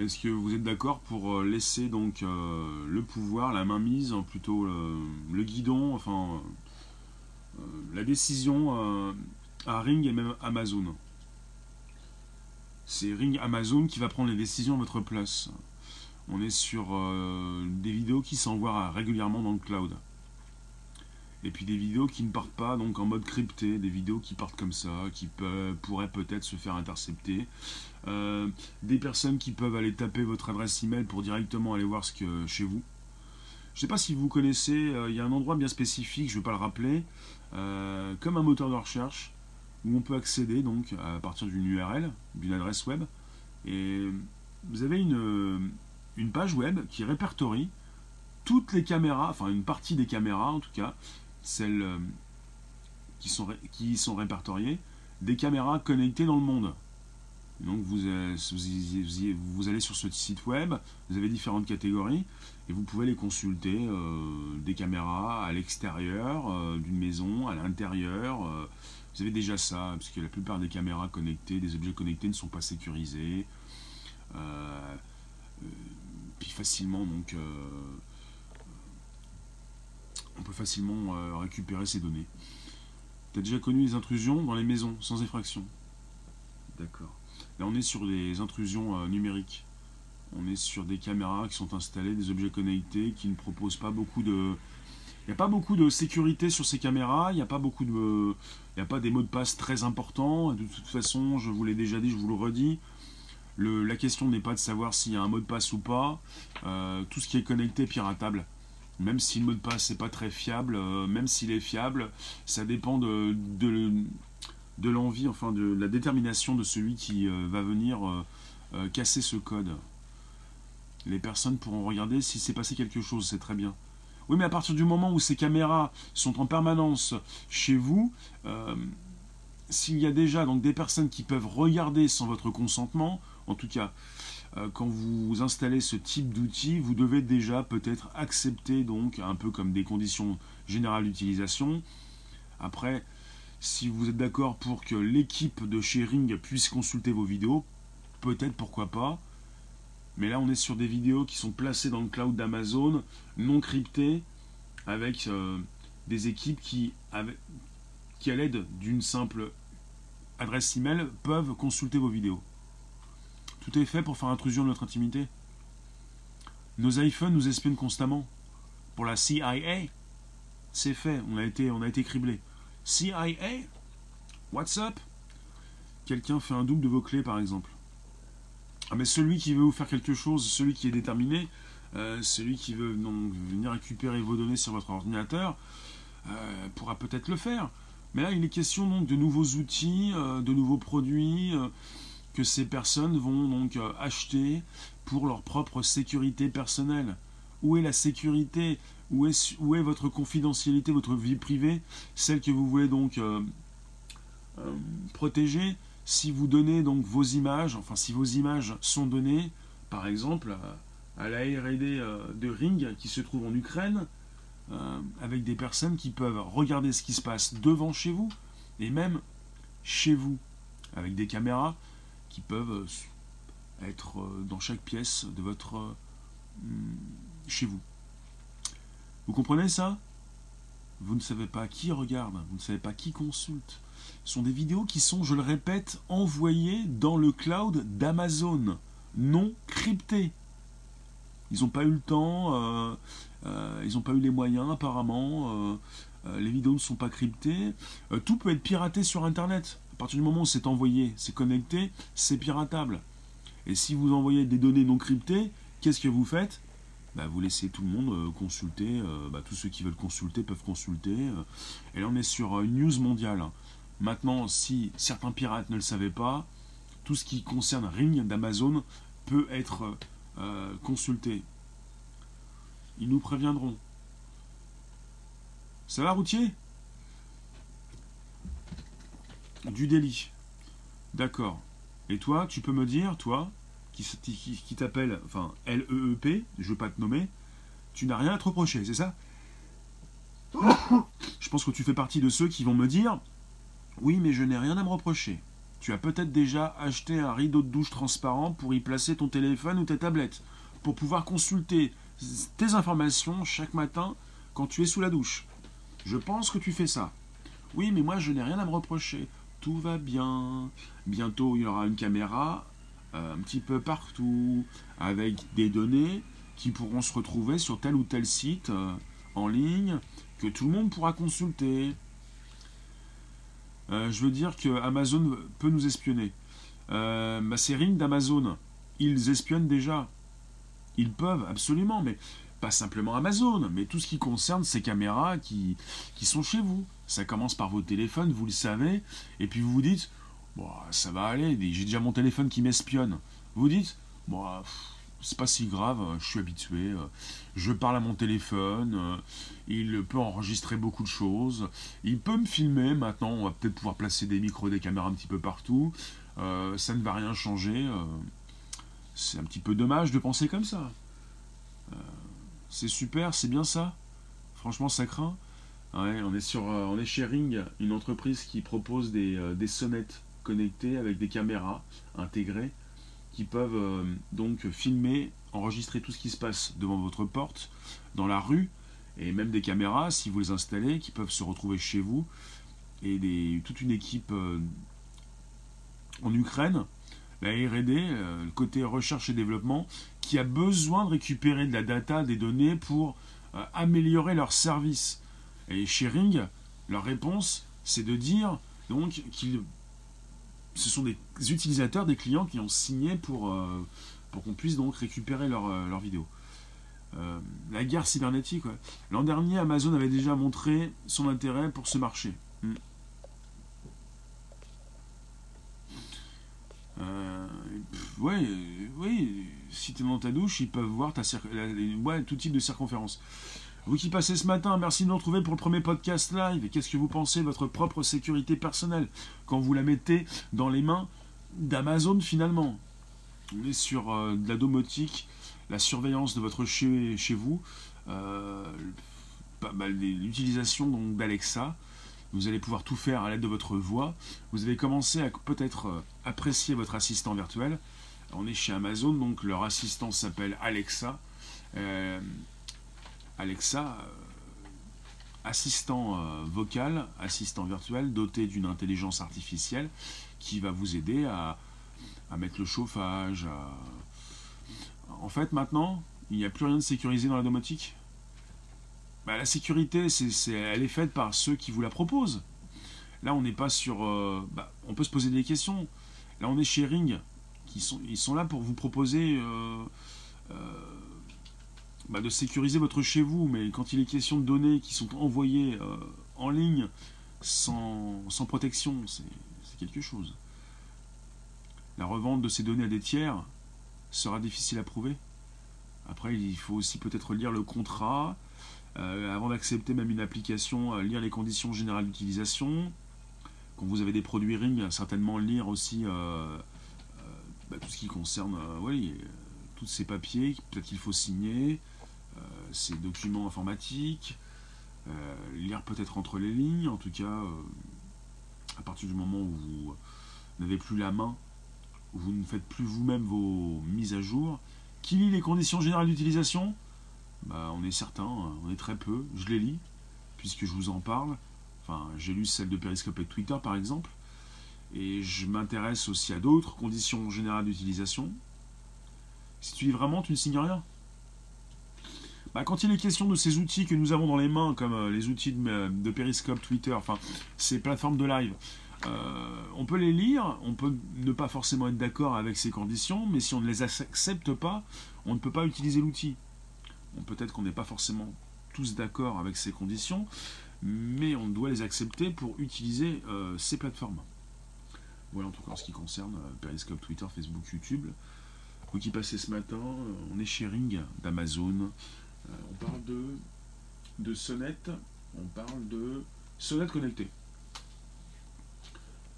Est-ce que vous êtes d'accord pour euh, laisser donc le pouvoir, la mainmise, plutôt le guidon, enfin la décision à Ring et même Amazon? C'est Ring Amazon qui va prendre les décisions à votre place. On est sur euh, des vidéos qui s'envoient régulièrement dans le cloud. Et puis des vidéos qui ne partent pas donc en mode crypté, des vidéos qui partent comme ça, qui pourraient peut-être se faire intercepter. Euh, des personnes qui peuvent aller taper votre adresse email pour directement aller voir ce que chez vous. Je ne sais pas si vous connaissez, euh, il y a un endroit bien spécifique, je ne vais pas le rappeler, comme un moteur de recherche où on peut accéder donc à partir d'une URL, d'une adresse web. Et vous avez une page web qui répertorie toutes les caméras, enfin une partie des caméras en tout cas, celles qui sont, qui sont répertoriées, des caméras connectées dans le monde. Donc vous, vous, allez sur ce site web, vous avez différentes catégories et vous pouvez les consulter, des caméras à l'extérieur d'une maison, à l'intérieur. vous avez déjà ça, parce que la plupart des caméras connectées, des objets connectés ne sont pas sécurisés. puis facilement, donc, on peut facilement euh, récupérer ces données. Tu as déjà connu les intrusions dans les maisons, sans effraction D'accord. Là, on est sur les intrusions euh, numériques. On est sur des caméras qui sont installées, des objets connectés qui ne proposent pas beaucoup de... Il n'y a pas beaucoup de sécurité sur ces caméras, il n'y a pas beaucoup de... A pas des mots de passe très importants. De toute façon, je vous l'ai déjà dit, je vous le redis, la question n'est pas de savoir s'il y a un mot de passe ou pas. Euh, tout ce qui est connecté est piratable même si le mot de passe n'est pas très fiable, euh, même s'il est fiable, ça dépend de, l'envie, enfin de la détermination de celui qui euh, va venir euh, casser ce code. Les personnes pourront regarder si s'est passé quelque chose, c'est très bien. Oui, mais à partir du moment où ces caméras sont en permanence chez vous, s'il y a déjà donc des personnes qui peuvent regarder sans votre consentement, en tout cas, quand vous installez ce type d'outil, vous devez déjà peut-être accepter donc un peu comme des conditions générales d'utilisation. Après, si vous êtes d'accord pour que l'équipe de sharing puisse consulter vos vidéos, peut-être pourquoi pas. Mais là, on est sur des vidéos qui sont placées dans le cloud d'Amazon, non cryptées, avec euh, des équipes qui, qui à l'aide d'une simple adresse email, peuvent consulter vos vidéos. Tout est fait pour faire intrusion de notre intimité. Nos iPhones nous espionnent constamment. Pour la CIA, c'est fait, on a été, criblé. CIA, what's up? Quelqu'un fait un double de vos clés, par exemple. Ah, mais celui qui veut vous faire quelque chose, celui qui est déterminé, euh, celui qui veut venir récupérer vos données sur votre ordinateur, euh, pourra peut-être le faire. Mais là, il est question donc de nouveaux outils, euh, de nouveaux produits que ces personnes vont donc euh, acheter pour leur propre sécurité personnelle. Où est la sécurité? Où est, votre confidentialité, votre vie privée, celle que vous voulez donc euh, euh, protéger. Si vous donnez donc vos images, enfin si vos images sont données, par exemple, à, la R&D de Ring qui se trouve en Ukraine, avec des personnes qui peuvent regarder ce qui se passe devant chez vous et même chez vous, avec des caméras qui peuvent euh, être euh, dans chaque pièce de votre euh, hmm, chez vous. Vous comprenez ça? Vous ne savez pas qui regarde, vous ne savez pas qui consulte. Ce sont des vidéos qui sont, je le répète, envoyées dans le cloud d'Amazon, non cryptées. Ils n'ont pas eu le temps, ils n'ont pas eu les moyens apparemment, les vidéos ne sont pas cryptées. tout peut être piraté sur Internet partir du moment où c'est envoyé, c'est connecté, c'est piratable. Et si vous envoyez des données non cryptées, qu'est-ce que vous faites? Bah, Vous laissez tout le monde euh, consulter, euh, bah, tous ceux qui veulent consulter peuvent consulter. Euh. et là on est sur news mondiale. Maintenant, si certains pirates ne le savaient pas, tout ce qui concerne Ring d'Amazon peut être consulté. Ils nous préviendront. Ça va, routier? Du délit. D'accord. Et toi, tu peux me dire, toi, qui, qui, t'appelle, enfin, L-E-E-P, je ne veux pas te nommer, tu n'as rien à te reprocher, c'est ça? Je pense que tu fais partie de ceux qui vont me dire, oui, mais je n'ai rien à me reprocher. Tu as peut-être déjà acheté un rideau de douche transparent pour y placer ton téléphone ou tes tablettes, pour pouvoir consulter tes informations chaque matin quand tu es sous la douche. Je pense que tu fais ça. Oui, mais moi je n'ai rien à me reprocher tout va bien. Bientôt, il y aura une caméra euh, un petit peu partout, avec des données qui pourront se retrouver sur tel ou tel site euh, en ligne, que tout le monde pourra consulter. Euh, je veux dire que Amazon peut nous espionner. ma série d'Amazon, ils espionnent déjà. Ils peuvent, absolument, mais pas simplement Amazon, mais tout ce qui concerne ces caméras qui, qui sont chez vous. Ça commence par vos téléphones, vous le savez, et puis vous vous dites, bon, ça va aller, j'ai déjà mon téléphone qui m'espionne. Vous dites, bon, c'est pas si grave, je suis habitué. Je parle à mon téléphone, il peut enregistrer beaucoup de choses, il peut me filmer. Maintenant, on va peut-être pouvoir placer des micros, des caméras un petit peu partout. ça ne va rien changer. c'est un petit peu dommage de penser comme ça. c'est super, c'est bien ça. Franchement, ça craint. On est sur, on est chez Ring, une entreprise qui propose des, des sonnettes connectées avec des caméras intégrées qui peuvent euh, donc filmer, enregistrer tout ce qui se passe devant votre porte, dans la rue, et même des caméras, si vous les installez, qui peuvent se retrouver chez vous, et des, toute une équipe euh, en Ukraine, la RD, euh, le côté recherche et développement, qui a besoin de récupérer de la data, des données pour améliorer leur service. Et chez Ring, leur réponse, c'est de dire donc qu'ils ce sont des utilisateurs, des clients qui ont signé pour, euh, pour qu'on puisse donc récupérer leurs leur euh, vidéos. Euh, la guerre cybernétique. L'an dernier, Amazon avait déjà montré son intérêt pour ce marché. Hmm. oui, oui, si tu es dans ta douche, ils peuvent voir ta ouais, tout type de circonférence. Vous qui passez ce matin, merci de nous retrouver pour le premier podcast live. Qu'est-ce que vous pensez de votre propre sécurité personnelle quand vous la mettez dans les mains d'Amazon finalement? On est sur euh, de la domotique, la surveillance de votre chez, vous, euh, l'utilisation d'Alexa. Vous allez pouvoir tout faire à l'aide de votre voix. Vous avez commencé à peut-être euh, apprécier votre assistant virtuel. On est chez Amazon, donc leur assistant s'appelle Alexa. Alexa, euh, assistant euh, vocal, assistant virtuel, doté d'une intelligence artificielle qui va vous aider à, mettre le chauffage. En fait, maintenant, il n'y a plus rien de sécurisé dans la domotique. Bah, la sécurité, elle est faite par ceux qui vous la proposent. Là, on n'est pas sur. Euh, bah, on peut se poser des questions. Là, on est chez Ring. Ils sont là pour vous proposer bah, de sécuriser votre chez vous, mais quand il est question de données qui sont envoyées euh, en ligne sans, protection, c'est quelque chose. La revente de ces données à des tiers sera difficile à prouver. Après, il faut aussi peut-être lire le contrat, euh, avant d'accepter même une application, euh, lire les conditions générales d'utilisation. Quand vous avez des produits Ring, certainement lire aussi bah, tout ce qui concerne tous ces papiers, peut-être qu'il faut signer, ces documents informatiques, euh, lire peut-être entre les lignes, en tout cas, euh, à partir du moment où vous n'avez plus la main, où vous ne faites plus vous-même vos mises à jour. Qui lit les conditions générales d'utilisation? Bah, On est certain, on est très peu, je les lis, puisque je vous en parle. Enfin, j'ai lu celle de Periscope et Twitter par exemple. Et je m'intéresse aussi à d'autres conditions générales d'utilisation. Si tu lis vraiment, tu ne signes rien? Bah, quand il est question de ces outils que nous avons dans les mains, comme euh, les outils euh, de, Periscope, Twitter, enfin ces plateformes de live, euh, on peut les lire, on peut ne pas forcément être d'accord avec ces conditions, mais si on ne les accepte pas, on ne peut pas utiliser l'outil. Peut-être qu'on n'est pas forcément tous d'accord avec ces conditions, mais on doit les accepter pour utiliser ces plateformes. Voilà en tout cas en ce qui concerne Periscope, Twitter, Facebook, YouTube. Vous qui passez ce matin, on est sharing d'Amazon, on parle de, de sonnette, on parle de sonnette connectée.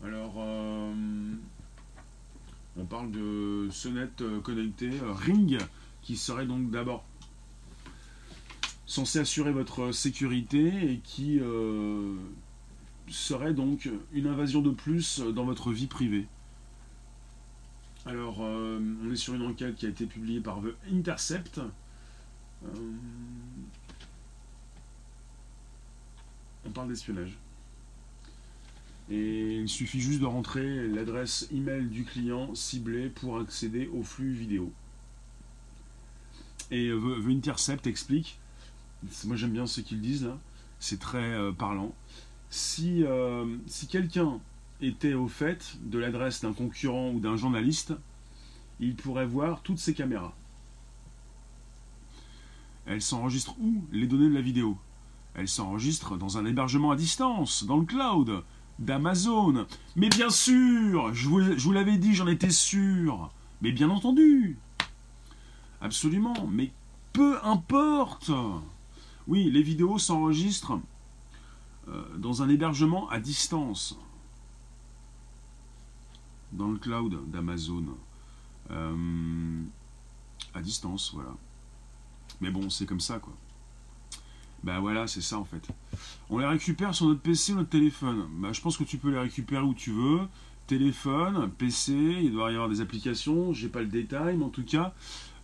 Alors, euh, on parle de sonnette connectée, euh, Ring, qui serait donc d'abord censé assurer votre sécurité et qui serait donc une invasion de plus dans votre vie privée. Alors, on est sur une enquête qui a été publiée par The Intercept, euh, on parle d'espionnage. Et il suffit juste de rentrer l'adresse email du client ciblé pour accéder au flux vidéo. Et The Intercept explique, moi j'aime bien ce qu'ils disent là, c'est très euh, parlant. Si, euh, si quelqu'un était au fait de l'adresse d'un concurrent ou d'un journaliste, il pourrait voir toutes ses caméras. Elle s'enregistre où Les données de la vidéo? Elle s'enregistre dans un hébergement à distance, dans le cloud, d'Amazon. Mais bien sûr, je vous, l'avais dit, j'en étais sûr. Mais bien entendu. Absolument, mais peu importe. Oui, les vidéos s'enregistrent euh, dans un hébergement à distance, dans le cloud d'Amazon. Euh, à distance, voilà. Mais bon, c'est comme ça, quoi. Ben voilà, c'est ça en fait. On les récupère sur notre PC ou notre téléphone? Ben, je pense que tu peux les récupérer où tu veux. Téléphone, PC, il doit y avoir des applications, j'ai pas le détail, mais en tout cas,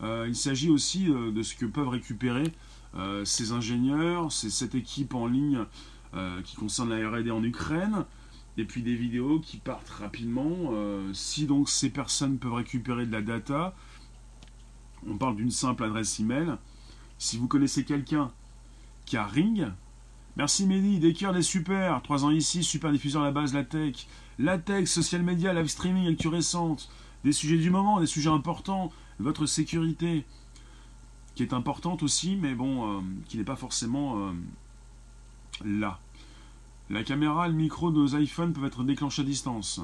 euh, il s'agit aussi euh, de ce que peuvent récupérer euh, ces ingénieurs, c'est cette équipe en ligne qui concerne la R&D en Ukraine, et puis des vidéos qui partent rapidement. si donc ces personnes peuvent récupérer de la data, on parle d'une simple adresse email. Si vous connaissez quelqu'un qui a Ring, merci Mehdi, cœurs des super, 3 ans ici, super diffuseur à la base, la tech, la tech, social media, live streaming, actu récente, des sujets du moment, des sujets importants, votre sécurité, qui est importante aussi, mais bon, euh, qui n'est pas forcément euh, là. La caméra, le micro de nos iPhones peuvent être déclenchés à distance.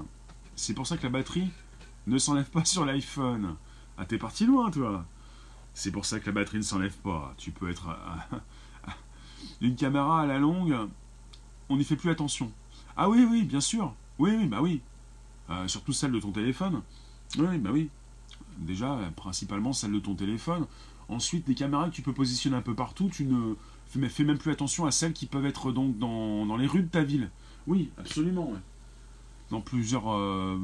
C'est pour ça que la batterie ne s'enlève pas sur l'iPhone. Ah, t'es parti loin, toi. C'est pour ça que la batterie ne s'enlève pas. Tu peux être... Une caméra à la longue, on n'y fait plus attention. Ah oui, oui, bien sûr. Oui, oui, bah oui. Euh, surtout celle de ton téléphone. Oui, bah oui. Déjà, principalement celle de ton téléphone. Ensuite, des caméras que tu peux positionner un peu partout, tu ne fais même plus attention à celles qui peuvent être donc dans, les rues de ta ville. Oui, absolument. Dans plusieurs euh,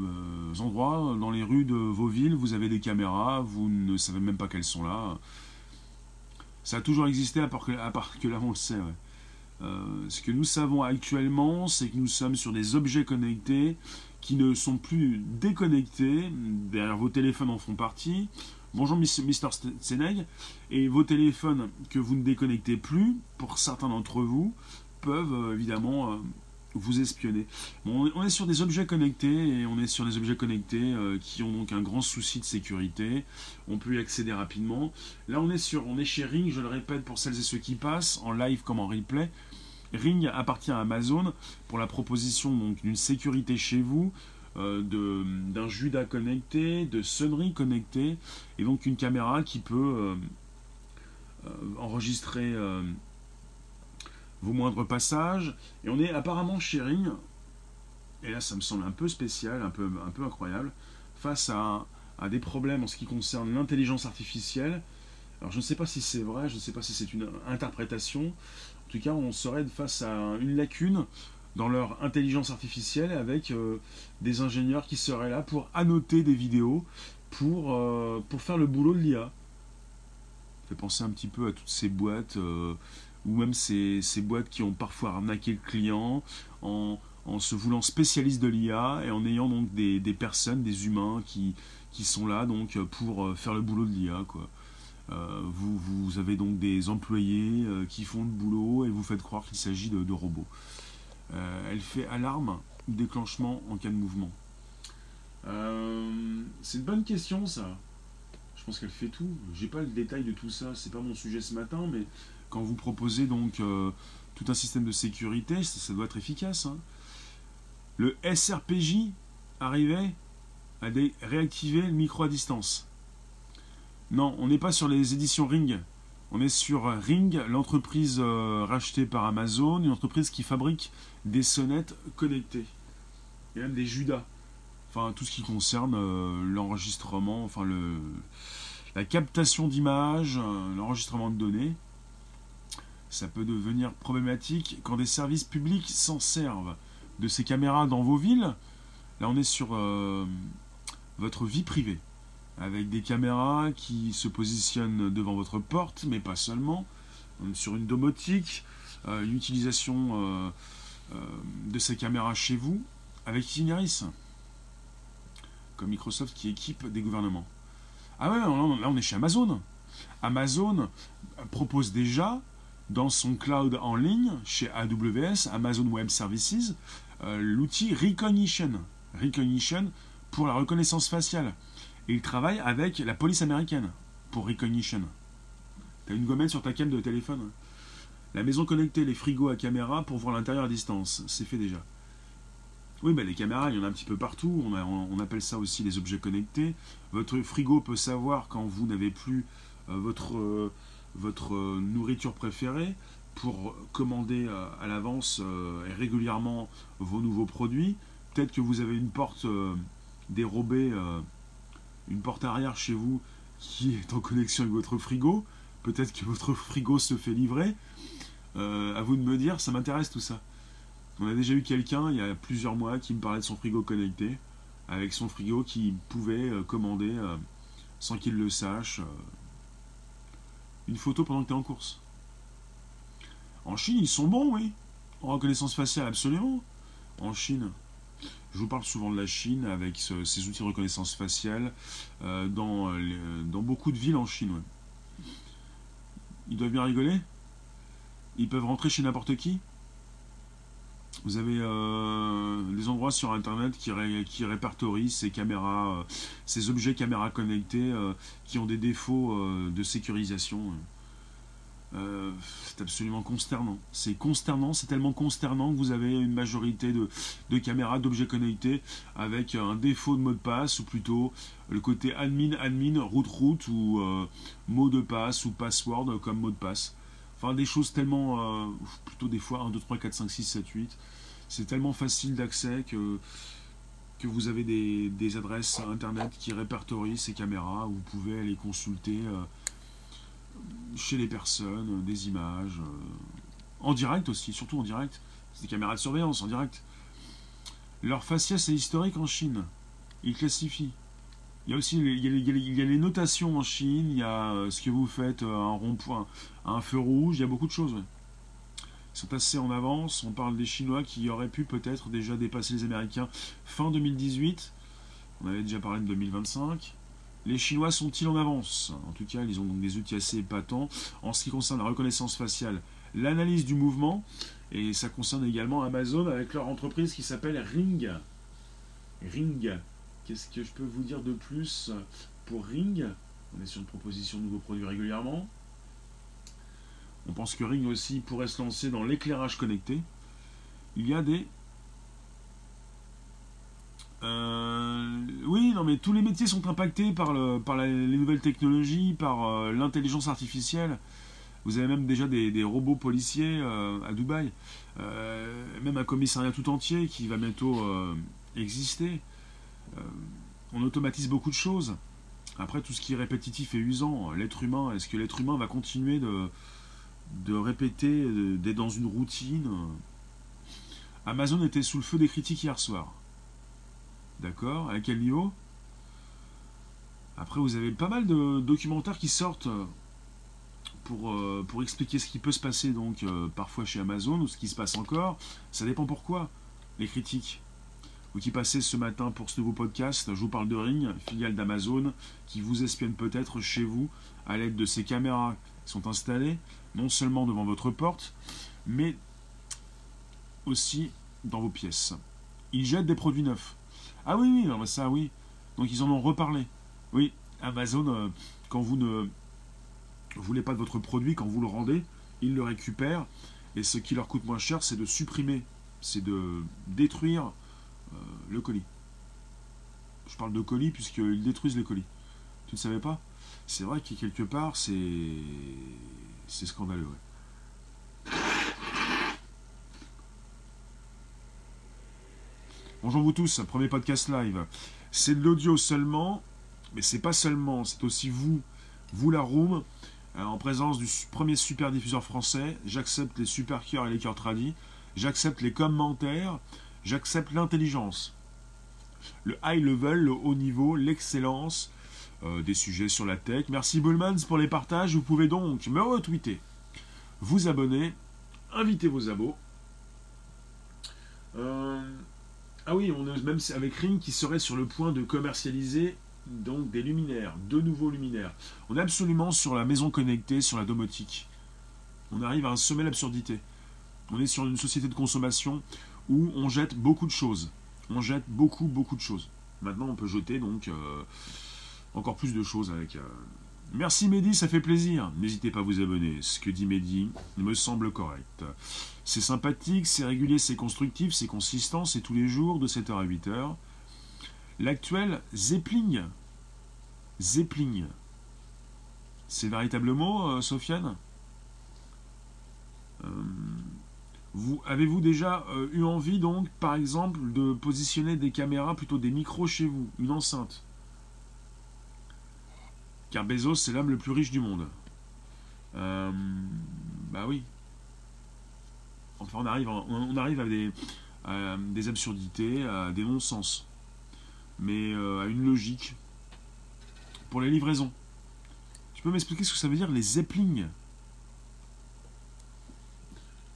endroits, dans les rues de vos villes, vous avez des caméras, vous ne savez même pas qu'elles sont là. Ça a toujours existé à part que, à là on le sait. Euh, ce que nous savons actuellement, c'est que nous sommes sur des objets connectés qui ne sont plus déconnectés. Derrière vos téléphones en font partie. Bonjour Mister Seneg. Et vos téléphones que vous ne déconnectez plus, pour certains d'entre vous, peuvent euh, évidemment vous espionner. on est sur des objets connectés et on est sur des objets connectés qui ont donc un grand souci de sécurité. On peut y accéder rapidement. Là, on est sur, on est chez Ring, je le répète pour celles et ceux qui passent, en live comme en replay. Ring appartient à Amazon pour la proposition d'une sécurité chez vous, euh, d'un Judas connecté, de sonnerie connectée, et donc une caméra qui peut euh, euh, enregistrer vos moindres passages. Et on est apparemment chez Ring, et là ça me semble un peu spécial, un peu, un peu incroyable, face à, à des problèmes en ce qui concerne l'intelligence artificielle. Alors je ne sais pas si c'est vrai, je ne sais pas si c'est une interprétation, en tout cas, on serait face à une lacune dans leur intelligence artificielle avec euh, des ingénieurs qui seraient là pour annoter des vidéos, pour, euh, pour faire le boulot de l'IA. Ça fait penser un petit peu à toutes ces boîtes, euh, ou même ces, boîtes qui ont parfois arnaqué le client en, se voulant spécialistes de l'IA et en ayant donc des, personnes, des humains qui, qui sont là donc pour faire le boulot de l'IA. quoi. Euh, vous, avez donc des employés euh, qui font le boulot et vous faites croire qu'il s'agit de, robots. Euh, elle fait alarme ou déclenchement en cas de mouvement? c'est une bonne question ça. Je pense qu'elle fait tout. J'ai pas le détail de tout ça, c'est pas mon sujet ce matin, mais quand vous proposez donc tout un système de sécurité, ça, doit être efficace. Hein. Le SRPJ arrivait à réactiver le micro à distance. Non, on n'est pas sur les éditions Ring. On est sur Ring, l'entreprise euh, rachetée par Amazon, une entreprise qui fabrique des sonnettes connectées. Et même des Judas. Enfin, tout ce qui concerne euh, l'enregistrement, enfin la captation d'images, euh, l'enregistrement de données. Ça peut devenir problématique quand des services publics s'en servent de ces caméras dans vos villes. Là, on est sur votre vie privée avec des caméras qui se positionnent devant votre porte, mais pas seulement, sur une domotique, euh, une utilisation euh, euh, de ces caméras chez vous avec Ignarius, comme Microsoft qui équipe des gouvernements. Ah ouais, là on est chez Amazon. Amazon propose déjà dans son cloud en ligne, chez AWS, Amazon Web Services, l'outil Recognition. Recognition pour la reconnaissance faciale. Et il travaille avec la police américaine pour Recognition. T'as une gommette sur ta cam de téléphone. La maison connectée, les frigos à caméra pour voir l'intérieur à distance. C'est fait déjà. Oui, ben les caméras, il y en a un petit peu partout. On, on, appelle ça aussi les objets connectés. Votre frigo peut savoir quand vous n'avez plus votre, votre nourriture préférée, pour commander à l'avance et régulièrement vos nouveaux produits. Peut-être que vous avez une porte dérobée, une porte arrière chez vous qui est en connexion avec votre frigo. Peut-être que votre frigo se fait livrer. à vous de me dire, ça m'intéresse tout ça. On a déjà eu quelqu'un il y a plusieurs mois qui me parlait de son frigo connecté, avec son frigo qui pouvait euh, commander, euh, sans qu'il le sache, euh, une photo pendant que tu es en course. En Chine, ils sont bons, oui. En reconnaissance faciale, absolument. En Chine. Je vous parle souvent de la Chine avec ses outils de reconnaissance faciale dans, dans, beaucoup de villes en Chine. Ils doivent bien rigoler. Ils peuvent rentrer chez n'importe qui. Vous avez euh, des endroits sur Internet qui, répertorient ces caméras, euh, ces objets caméras connectés euh, qui ont des défauts de sécurisation. c'est absolument consternant. C'est consternant, c'est tellement consternant que vous avez une majorité de, de caméras, d'objets connectés avec un défaut de mot de passe, ou plutôt le côté admin, admin, route, route, ou mot de passe, ou password comme mot de passe. Enfin, des choses tellement, euh, plutôt des fois 1, 2, 3, 4, 5, 6, 7, 8. C'est tellement facile d'accès que, que vous avez des, adresses internet qui répertorient ces caméras. Où vous pouvez aller consulter euh, chez les personnes des images. Euh, en direct aussi, surtout en direct. C'est des caméras de surveillance en direct. Leur faciès est historique en Chine. Ils classifient. Il y a aussi il y a, les notations en Chine, il y a euh, ce que vous faites, euh, un rond-point, un feu rouge, il y a beaucoup de choses. Ils sont assez en avance. On parle des Chinois qui auraient pu peut-être déjà dépasser les Américains fin 2018. On avait déjà parlé de 2025. Les Chinois sont-ils en avance? En tout cas, ils ont des outils assez épatants en ce qui concerne la reconnaissance faciale, l'analyse du mouvement, et ça concerne également Amazon avec leur entreprise qui s'appelle Ring. Ring. Qu'est-ce que je peux vous dire de plus pour Ring? On est sur une proposition de nouveaux produits régulièrement. On pense que Ring aussi pourrait se lancer dans l'éclairage connecté. Il y a des... Euh, oui, non, mais tous les métiers sont impactés par, le, par les nouvelles technologies, par euh, l'intelligence artificielle. Vous avez même déjà des, robots policiers euh, à Dubaï, même un commissariat tout entier qui va bientôt exister. On automatise beaucoup de choses. Après, tout ce qui est répétitif et usant, l'être humain, est-ce que l'être humain va continuer de, de répéter, d'être dans une routine Amazon était sous le feu des critiques hier soir. D'accord? À quel niveau Après, vous avez pas mal de documentaires qui sortent pour, euh, pour expliquer ce qui peut se passer donc euh, parfois chez Amazon ou ce qui se passe encore. Ça dépend pourquoi, les critiques vous qui passez ce matin pour ce nouveau podcast, je vous parle de Ring, filiale d'Amazon, qui vous espionne peut-être chez vous à l'aide de ces caméras sont installées, non seulement devant votre porte, mais aussi dans vos pièces. Ils jettent des produits neufs. Ah oui, oui, ça oui. Donc ils en ont reparlé. Oui, Amazon, euh, quand vous ne voulez pas de votre produit, quand vous le rendez, ils le récupèrent. Et ce qui leur coûte moins cher, c'est de supprimer, c'est de détruire euh, le colis. Je parle de colis puisqu'ils détruisent les colis. Tu ne savais pas? C'est vrai que quelque part, c'est. Scandaleux, Bonjour vous tous, premier podcast live. C'est de l'audio seulement, mais c'est pas seulement, c'est aussi vous, vous la room, euh, en présence du premier super diffuseur français. J'accepte les super cœurs et les cœurs tradis. J'accepte les commentaires. J'accepte l'intelligence, le high level, le haut niveau, l'excellence, euh, des sujets sur la tech. Merci Bullmans pour les partages. Vous pouvez donc me retweeter, vous abonner, inviter vos abos. Euh, ah oui, on est même avec Ring qui serait sur le point de commercialiser donc des luminaires, de nouveaux luminaires. On est absolument sur la maison connectée, sur la domotique. On arrive à un sommet d'absurdité. On est sur une société de consommation où on jette beaucoup de choses. On jette beaucoup, beaucoup de choses. Maintenant, on peut jeter donc euh, encore plus de choses avec. Euh, Merci Mehdi, ça fait plaisir. N'hésitez pas à vous abonner. Ce que dit Mehdi me semble correct. C'est sympathique, c'est régulier, c'est constructif, c'est consistant, c'est tous les jours de 7h à 8h. L'actuel Zeppling. Zeppling. C'est véritablement, euh, Sofiane? Euh, vous, Avez-vous déjà eu envie, donc, par exemple, de positionner des caméras, plutôt des micros chez vous, une enceinte? Car Bezos, c'est l'homme le plus riche du monde. bah oui. Enfin, on arrive, à des, absurdités, à des non-sens. Mais à une logique. Pour les livraisons. Tu peux m'expliquer ce que ça veut dire les Zeppelins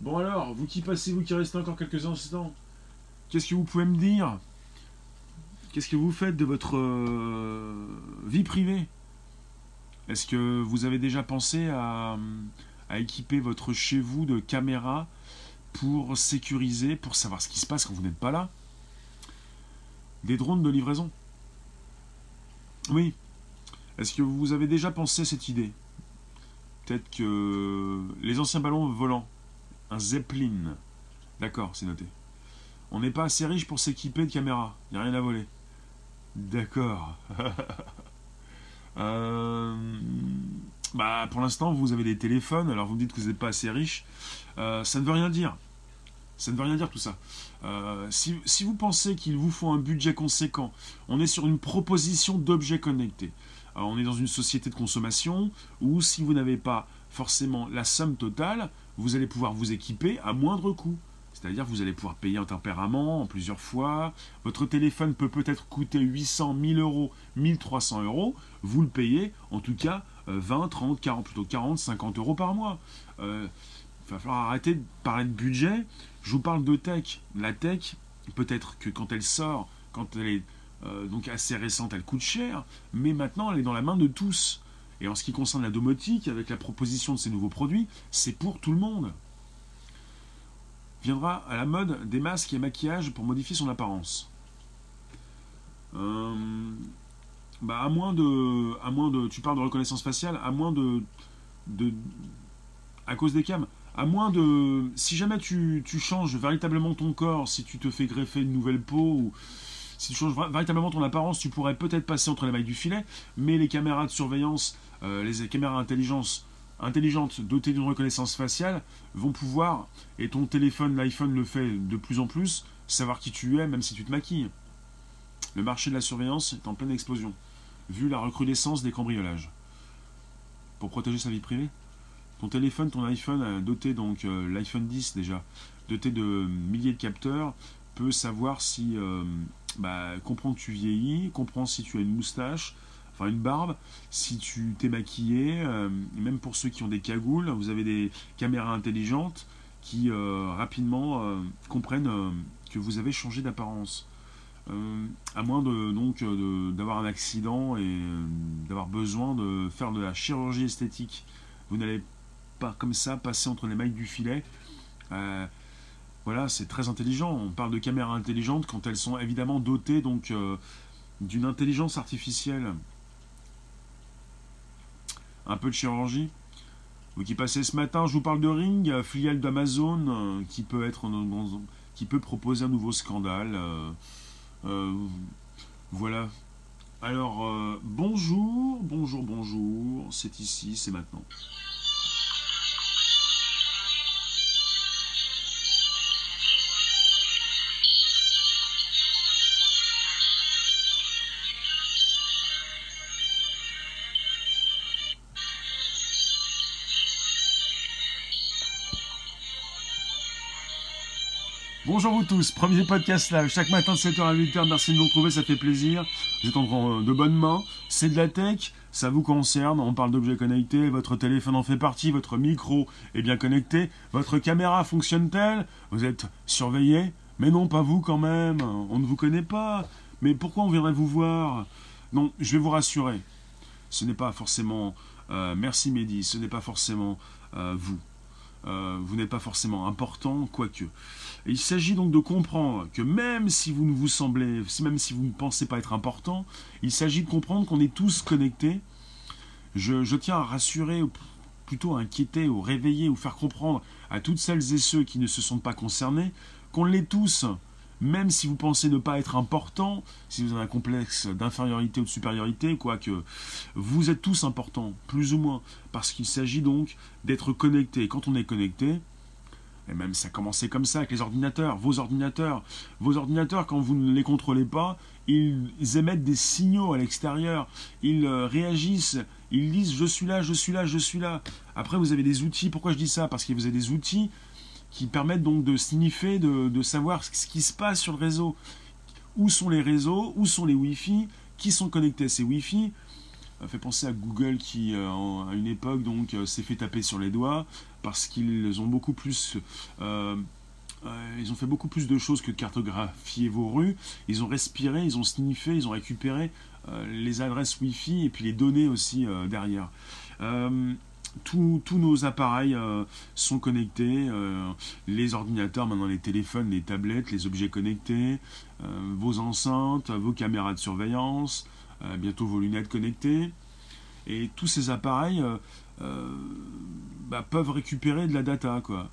Bon alors, vous qui passez, vous qui restez encore quelques instants, qu'est-ce que vous pouvez me dire? Qu'est-ce que vous faites de votre euh, vie privée? Est-ce que vous avez déjà pensé à, équiper votre chez vous de caméras pour sécuriser, pour savoir ce qui se passe quand vous n'êtes pas là? Des drones de livraison Oui, est-ce que vous avez déjà pensé à cette idée? Peut-être que les anciens ballons volants, un Zeppelin, d'accord, c'est noté. On n'est pas assez riche pour s'équiper de caméras, il n'y a rien à voler. D'accord. Euh, bah, pour l'instant, vous avez des téléphones, alors vous me dites que vous n'êtes pas assez riche. Euh, ça ne veut rien dire. Ça ne veut rien dire tout ça. Euh, si, si, vous pensez qu'il vous faut un budget conséquent, on est sur une proposition d'objets connectés on est dans une société de consommation où si vous n'avez pas forcément la somme totale, vous allez pouvoir vous équiper à moindre coût. C'est-à-dire vous allez pouvoir payer un tempérament en plusieurs fois. Votre téléphone peut peut-être coûter 800, 1000 euros, 1300 euros. Vous le payez en tout cas 20, 30, 40, plutôt 40, 50 euros par mois. Euh, il va falloir arrêter de parler de budget. Je vous parle de tech. La tech, peut-être que quand elle sort, quand elle est euh, donc assez récente, elle coûte cher, mais maintenant elle est dans la main de tous. Et en ce qui concerne la domotique, avec la proposition de ces nouveaux produits, c'est pour tout le monde. Viendra à la mode des masques et maquillages pour modifier son apparence. Euh, bah à moins de, tu parles de reconnaissance faciale, à moins de, à cause des cams, à moins de, si jamais tu, changes véritablement ton corps, si tu te fais greffer une nouvelle peau ou si tu changes véritablement ton apparence, tu pourrais peut-être passer entre les mailles du filet, mais les caméras de surveillance, euh, les caméras intelligentes dotées d'une reconnaissance faciale vont pouvoir, et ton téléphone, l'iPhone le fait de plus en plus, savoir qui tu es même si tu te maquilles. Le marché de la surveillance est en pleine explosion, vu la recrudescence des cambriolages. Pour protéger sa vie privée, ton téléphone, ton iPhone, euh, doté donc euh, l'iPhone 10 déjà, doté de milliers de capteurs, peut savoir si bah, comprend que tu vieillis, comprend si tu as une moustache, enfin une barbe, si tu t'es maquillé, euh, même pour ceux qui ont des cagoules, vous avez des caméras intelligentes qui euh, rapidement euh, comprennent que vous avez changé d'apparence. à moins de donc d'avoir un accident et d'avoir besoin de faire de la chirurgie esthétique. Vous n'allez pas comme ça passer entre les mailles du filet. Voilà, c'est très intelligent. On parle de caméras intelligentes quand elles sont évidemment dotées donc d'une intelligence artificielle. Un peu de chirurgie. Vous qui passez ce matin, je vous parle de Ring, filiale d'Amazon, euh, qui peut être qui peut proposer un nouveau scandale. Euh, voilà. Alors, bonjour, bonjour, bonjour. C'est ici, c'est maintenant. Bonjour vous tous, premier podcast live, chaque matin de 7h à 8h, merci de nous retrouver, ça fait plaisir. Vous êtes en de bonnes mains, c'est de la tech, ça vous concerne, on parle d'objets connectés, votre téléphone en fait partie, votre micro est bien connecté, votre caméra fonctionne-t-elle? Vous êtes surveillé? Mais non, pas vous quand même, on ne vous connaît pas. Mais pourquoi on viendrait vous voir? Non, je vais vous rassurer, ce n'est pas forcément... Euh, merci Mehdi, ce n'est pas forcément euh, vous. Euh, vous n'êtes pas forcément important, quoique. il s'agit donc de comprendre que même si vous ne vous semblez, même si vous ne pensez pas être important, il s'agit de comprendre qu'on est tous connectés. Je, tiens à rassurer, plutôt à inquiéter, ou réveiller, ou faire comprendre à toutes celles et ceux qui ne se sentent pas concernés qu'on l'est tous. Même si vous pensez ne pas être important, si vous avez un complexe d'infériorité ou de supériorité, quoique vous êtes tous importants, plus ou moins, parce qu'il s'agit donc d'être connecté. Quand on est connecté, et même ça a commencé comme ça avec les ordinateurs, vos ordinateurs. Vos ordinateurs, quand vous ne les contrôlez pas, ils émettent des signaux à l'extérieur, ils euh, réagissent, ils disent je suis là, je suis là, je suis là. Après, vous avez des outils. Pourquoi je dis ça? Parce que vous avez des outils qui permettent donc de signifier, de, savoir ce qui se passe sur le réseau. Où sont les réseaux Où sont les Wi-Fi Qui sont connectés à ces Wi-Fi ça fait penser à Google qui, euh, à une époque, donc, euh, s'est fait taper sur les doigts parce qu'ils ont beaucoup plus euh, ils ont fait beaucoup plus de choses que de cartographier vos rues. Ils ont respiré, ils ont sniffé, ils ont récupéré les adresses Wi-Fi et puis les données aussi derrière. Tous nos appareils sont connectés, les ordinateurs, maintenant les téléphones, les tablettes, les objets connectés, vos enceintes, vos caméras de surveillance, bientôt vos lunettes connectées. Et tous ces appareils euh, bah, peuvent récupérer de la data, quoi.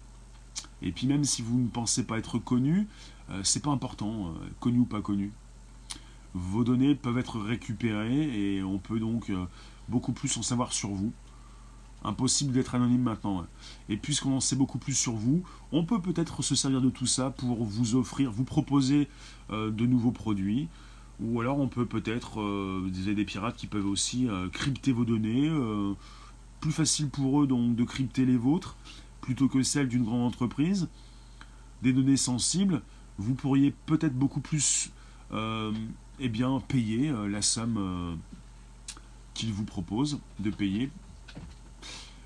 Et puis même si vous ne pensez pas être connu, euh, c'est pas important, euh, connu ou pas connu. Vos données peuvent être récupérées et on peut donc beaucoup plus en savoir sur vous. Impossible d'être anonyme maintenant. Et puisqu'on en sait beaucoup plus sur vous, on peut peut-être se servir de tout ça pour vous offrir, vous proposer de nouveaux produits. Ou alors on peut peut-être, des, des pirates qui peuvent aussi crypter vos données, plus facile pour eux donc de crypter les vôtres plutôt que celles d'une grande entreprise. Des données sensibles, vous pourriez peut-être beaucoup plus euh, eh payer euh, la somme euh, qu'ils vous proposent de payer.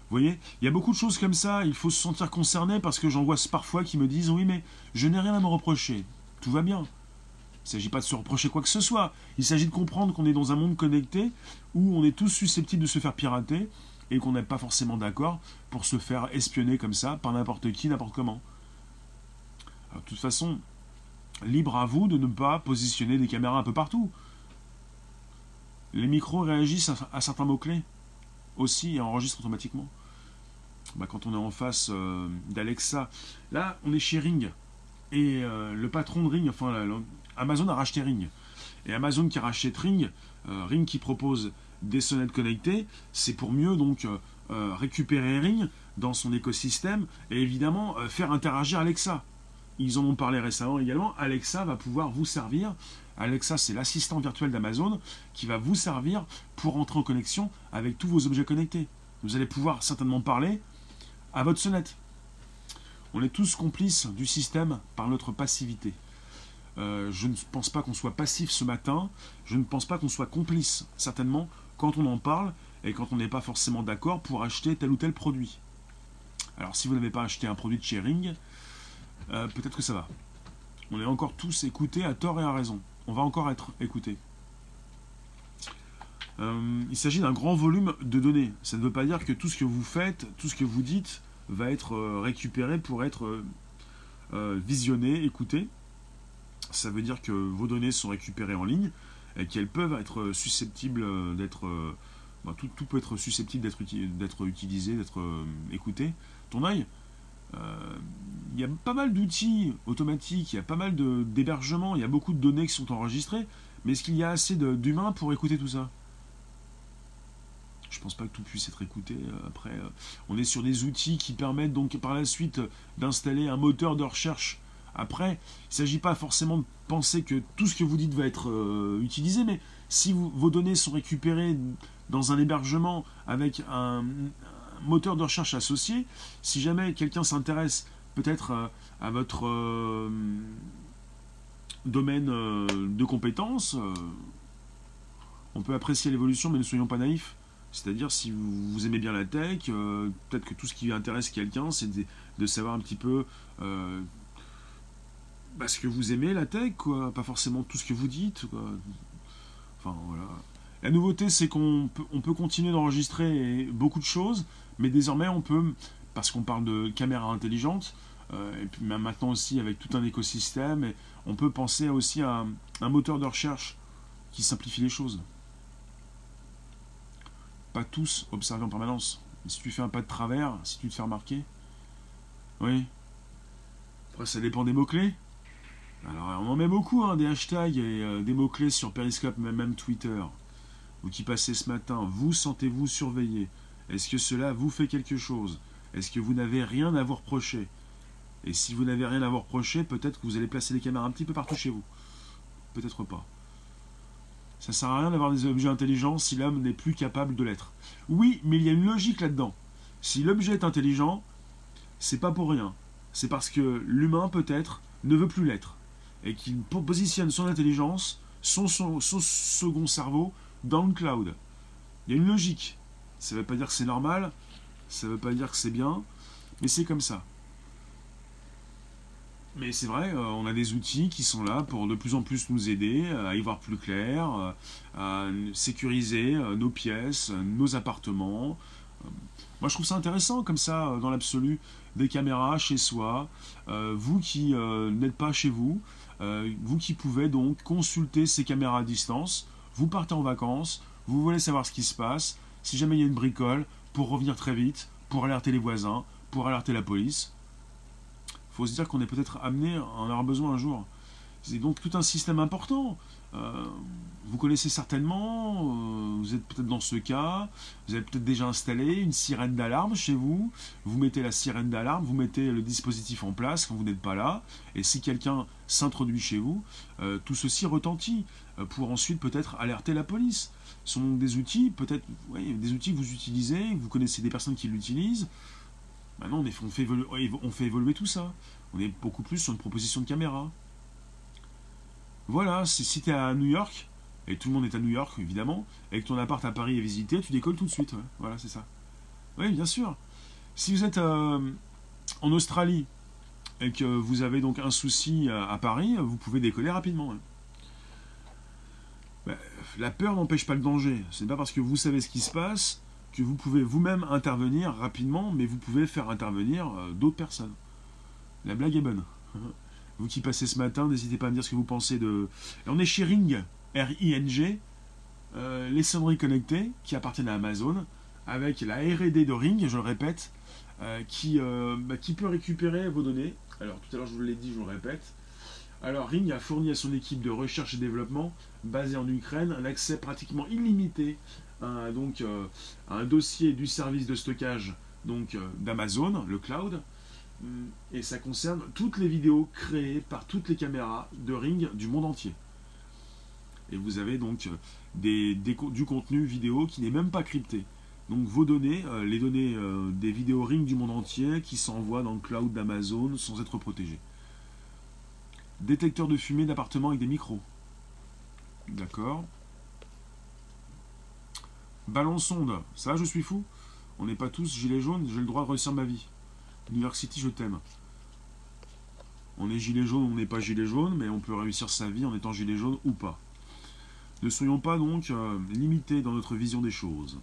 Vous voyez, il y a beaucoup de choses comme ça, il faut se sentir concerné parce que j'en vois parfois qui me disent oui mais je n'ai rien à me reprocher, tout va bien. Il ne s'agit pas de se reprocher quoi que ce soit, il s'agit de comprendre qu'on est dans un monde connecté où on est tous susceptibles de se faire pirater et qu'on n'est pas forcément d'accord pour se faire espionner comme ça par n'importe qui, n'importe comment. de toute façon, libre à vous de ne pas positionner des caméras un peu partout. Les micros réagissent à, certains mots-clés aussi et enregistrent automatiquement. Bah, quand on est en face euh, d'Alexa, là on est chez Ring. Et euh, le patron de Ring, enfin Amazon a racheté Ring. Et Amazon qui rachète Ring, euh, Ring qui propose des sonnettes connectées, c'est pour mieux donc récupérer Ring dans son écosystème et évidemment faire interagir Alexa. Ils en ont parlé récemment également. Alexa va pouvoir vous servir. Alexa, c'est l'assistant virtuel d'Amazon qui va vous servir pour entrer en connexion avec tous vos objets connectés. Vous allez pouvoir certainement parler à votre sonnette. On est tous complices du système par notre passivité. je ne pense pas qu'on soit passif ce matin. Je ne pense pas qu'on soit complice, certainement, quand on en parle et quand on n'est pas forcément d'accord pour acheter tel ou tel produit. Alors si vous n'avez pas acheté un produit de sharing, euh, peut-être que ça va. On est encore tous écoutés à tort et à raison. On va encore être écoutés. Euh, il s'agit d'un grand volume de données. Ça ne veut pas dire que tout ce que vous faites, tout ce que vous dites, va être euh, récupéré pour être visionné, écouté. Ça veut dire que vos données sont récupérées en ligne, et qu'elles peuvent être susceptibles d'être... Euh, bah, tout, peut être susceptible d'être utilisé, d'être euh, écouté. Ton œil, euh, il y a pas mal d'outils automatiques, il y a pas mal d'hébergements, il y a beaucoup de données qui sont enregistrées, mais est-ce qu'il y a assez d'humains pour écouter tout ça? Je pense pas que tout puisse être écouté. Après, on est sur des outils qui permettent donc par la suite d'installer un moteur de recherche après, il ne s'agit pas forcément de penser que tout ce que vous dites va être euh, utilisé, mais si vos données sont récupérées dans un hébergement avec un, moteur de recherche associé, si jamais quelqu'un s'intéresse peut-être euh, à votre euh, domaine de compétences, on peut apprécier l'évolution, mais ne soyons pas naïfs. C'est-à-dire, si vous, aimez bien la tech, peut-être que tout ce qui intéresse quelqu'un, c'est de, savoir un petit peu parce que vous aimez la tech, quoi. Pas forcément tout ce que vous dites, quoi. Enfin, voilà. La nouveauté, c'est qu'on peut, on peut continuer d'enregistrer beaucoup de choses, mais désormais, on peut, parce qu'on parle de caméras intelligentes, euh, et puis maintenant aussi avec tout un écosystème, on peut penser aussi à un, moteur de recherche qui simplifie les choses. Pas tous observer en permanence. si tu fais un pas de travers, si tu te fais remarquer, oui. Après, ça dépend des mots-clés. Alors, on en met beaucoup, hein, des hashtags et euh, des mots-clés sur Periscope, même, même Twitter. Vous qui passez ce matin, vous sentez-vous surveillé Est-ce que cela vous fait quelque chose? Est-ce que vous n'avez rien à vous reprocher? Et si vous n'avez rien à vous reprocher, peut-être que vous allez placer les caméras un petit peu partout chez vous. Peut-être pas. Ça sert à rien d'avoir des objets intelligents si l'homme n'est plus capable de l'être. Oui, mais il y a une logique là-dedans. Si l'objet est intelligent, c'est pas pour rien. C'est parce que l'humain, peut-être, ne veut plus l'être. Et qu'il positionne son intelligence, son, son, second cerveau, dans le cloud. Il y a une logique. Ça ne veut pas dire que c'est normal, ça ne veut pas dire que c'est bien, mais c'est comme ça. Mais c'est vrai, euh, on a des outils qui sont là pour de plus en plus nous aider euh, à y voir plus clair, euh, à sécuriser nos pièces, nos appartements. Moi, je trouve ça intéressant, comme ça, dans l'absolu, des caméras chez soi. vous qui n'êtes pas chez vous, vous qui pouvez donc consulter ces caméras à distance, vous partez en vacances, vous voulez savoir ce qui se passe, si jamais il y a une bricole, pour revenir très vite, pour alerter les voisins, pour alerter la police faut se dire qu'on est peut-être amené à en avoir besoin un jour. C'est donc tout un système important. Euh, vous connaissez certainement, euh, vous êtes peut-être dans ce cas, vous avez peut-être déjà installé une sirène d'alarme chez vous, vous mettez la sirène d'alarme, vous mettez le dispositif en place quand vous n'êtes pas là, et si quelqu'un s'introduit chez vous, euh, tout ceci retentit pour ensuite peut-être alerter la police. Sont des outils, peut-être des outils que vous utilisez, vous connaissez des personnes qui l'utilisent, Maintenant, on, fait évoluer, on fait évoluer tout ça. On est beaucoup plus sur une proposition de caméra. Voilà, si tu es à New York, et tout le monde est à New York, évidemment, et que ton appart à Paris est visité, tu décolles tout de suite. Voilà, c'est ça. Oui, bien sûr. Si vous êtes euh, en Australie et que vous avez donc un souci à, Paris, vous pouvez décoller rapidement. La peur n'empêche pas le danger. C'est pas parce que vous savez ce qui se passe que vous pouvez vous-même intervenir rapidement, mais vous pouvez faire intervenir euh, d'autres personnes. La blague est bonne. Vous qui passez ce matin, n'hésitez pas à me dire ce que vous pensez de. on est chez Ring, R-I-N-G, euh, les sonneries connectées qui appartiennent à Amazon, avec la RD de Ring, je le répète, euh, qui, bah, qui peut récupérer vos données. Alors tout à l'heure je vous l'ai dit, je vous le répète. Alors Ring a fourni à son équipe de recherche et développement, basée en Ukraine, un accès pratiquement illimité euh, un dossier du service de stockage donc euh, d'Amazon, le cloud, et ça concerne toutes les vidéos créées par toutes les caméras de Ring du monde entier. Et vous avez donc euh, du contenu vidéo qui n'est même pas crypté. Donc vos données, les données des vidéos Ring du monde entier qui s'envoient dans le cloud d'Amazon sans être protégées. Détecteur de fumée d'appartement avec des micros. D'accord Ballon sonde, ça je suis fou? On n'est pas tous gilets jaunes, j'ai le droit de réussir ma vie. New York City, je t'aime. On est gilet jaune, on n'est pas gilet jaune, mais on peut réussir sa vie en étant gilet jaune ou pas. Ne soyons pas donc euh, limités dans notre vision des choses.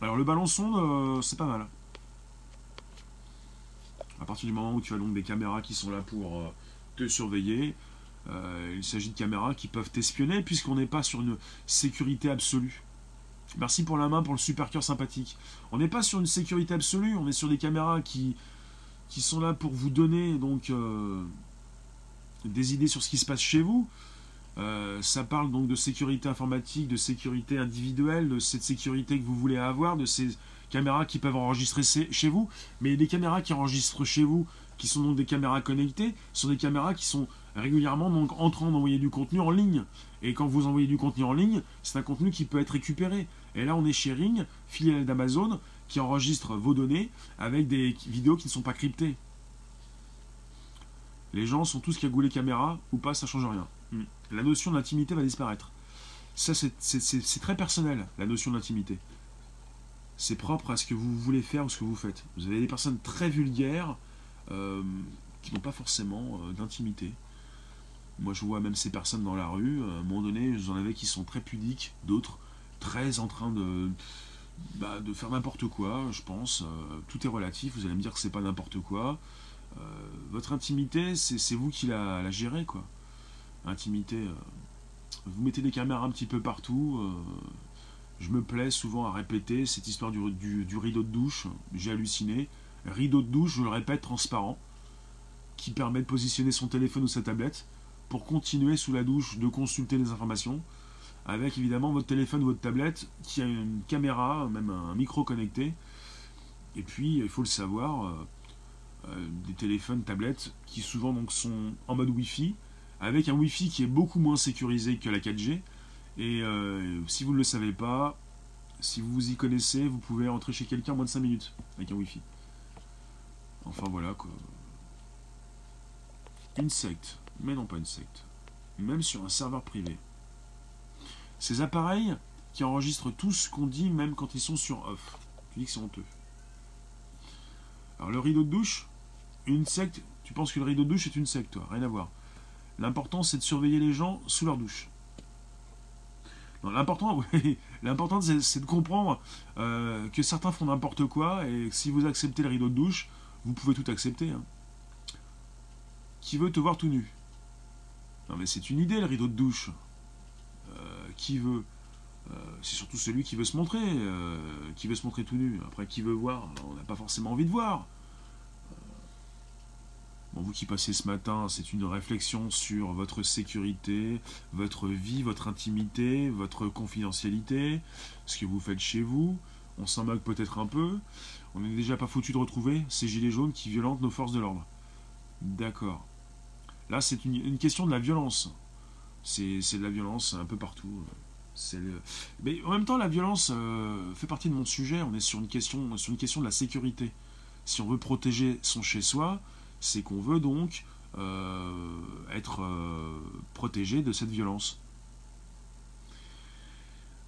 Alors le ballon sonde, euh, c'est pas mal. À partir du moment où tu as donc des caméras qui sont là pour euh, te surveiller, euh, il s'agit de caméras qui peuvent espionner puisqu'on n'est pas sur une sécurité absolue. Merci pour la main pour le super cœur sympathique. On n'est pas sur une sécurité absolue, on est sur des caméras qui, qui sont là pour vous donner donc euh, des idées sur ce qui se passe chez vous. Ça parle donc de sécurité informatique, de sécurité individuelle, de cette sécurité que vous voulez avoir, de ces caméras qui peuvent enregistrer chez vous. Mais les caméras qui enregistrent chez vous, qui sont donc des caméras connectées, sont des caméras qui sont régulièrement donc en train d'envoyer du contenu en ligne. Et quand vous envoyez du contenu en ligne, c'est un contenu qui peut être récupéré. Et là, on est sharing, filiale d'Amazon, qui enregistre vos données avec des vidéos qui ne sont pas cryptées. Les gens sont tous cagoulés caméra ou pas, ça change rien. Hmm. La notion d'intimité va disparaître. Ça, c'est très personnel, la notion d'intimité. C'est propre à ce que vous voulez faire ou ce que vous faites. Vous avez des personnes très vulgaires euh, qui n'ont pas forcément euh, d'intimité. Moi, je vois même ces personnes dans la rue. À un moment donné, j'en avais qui sont très pudiques, d'autres très en train de, bah, faire n'importe quoi, je pense. Euh, tout est relatif. Vous allez me dire que c'est pas n'importe quoi. Euh, votre intimité, c'est vous qui la, la, gérez, quoi. Intimité. Euh, vous mettez des caméras un petit peu partout. Je me plais souvent à répéter cette histoire du, rideau de douche. J'ai halluciné. Rideau de douche, je le répète, transparent qui permet de positionner son téléphone ou sa tablette pour continuer sous la douche de consulter les informations avec évidemment votre téléphone ou votre tablette qui a une caméra, même un micro connecté. Et puis, il faut le savoir, euh, euh, des téléphones, tablettes qui souvent donc sont en mode Wi-Fi, avec un Wi-Fi qui est beaucoup moins sécurisé que la 4G. Et euh, si vous ne le savez pas, si vous vous y connaissez, vous pouvez entrer chez quelqu'un en moins de 5 minutes avec un Wi-Fi. Enfin voilà quoi. Une secte, mais non pas une secte. Même sur un serveur privé. Ces appareils qui enregistrent tout ce qu'on dit, même quand ils sont sur off. Tu dis que c'est honteux. Alors le rideau de douche, une secte, tu penses que le rideau de douche est une secte, toi, rien à voir. L'important c'est de surveiller les gens sous leur douche. L'important, l'important c'est de comprendre euh, que certains font n'importe quoi et que si vous acceptez le rideau de douche, vous pouvez tout accepter. Hein. Qui veut te voir tout nu? Non mais c'est une idée le rideau de douche qui veut. Euh, c'est surtout celui qui veut se montrer, euh, qui veut se montrer tout nu. Après, qui veut voir, on n'a pas forcément envie de voir. Vous qui passez ce matin, c'est une réflexion sur votre sécurité, votre vie, votre intimité, votre confidentialité, ce que vous faites chez vous. On s'en moque peut-être un peu. On n'est déjà pas foutu de retrouver ces gilets jaunes qui violentent nos forces de l'ordre. D'accord. Là, c'est une question de la violence. C'est de la violence un peu partout. Mais en même temps, la violence euh, fait partie de mon sujet. On est sur une, question, sur une question de la sécurité. Si on veut protéger son chez-soi, c'est qu'on veut donc euh, être euh, protégé de cette violence.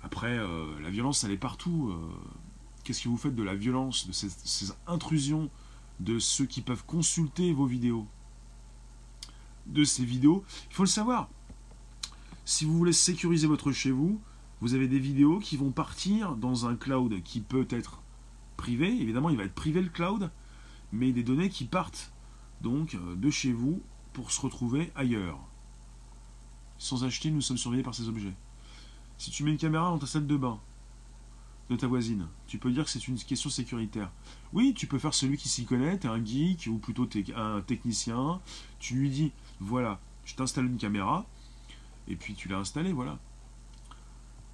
Après, la violence, elle est partout. Qu'est-ce que vous faites de la violence, de ces intrusions de ceux qui peuvent consulter vos vidéos? De ces vidéos, il faut le savoir si vous voulez sécuriser votre chez vous, vous avez des vidéos qui vont partir dans un cloud qui peut être privé. Évidemment, il va être privé le cloud, mais des données qui partent donc euh, de chez vous pour se retrouver ailleurs. Sans acheter, nous sommes surveillés par ces objets. Si tu mets une caméra dans ta salle de bain de ta voisine, tu peux dire que c'est une question sécuritaire. Oui, tu peux faire celui qui s'y connaît, un geek ou plutôt un technicien. Tu lui dis voilà, je t'installe une caméra, et puis tu l'as installé, voilà.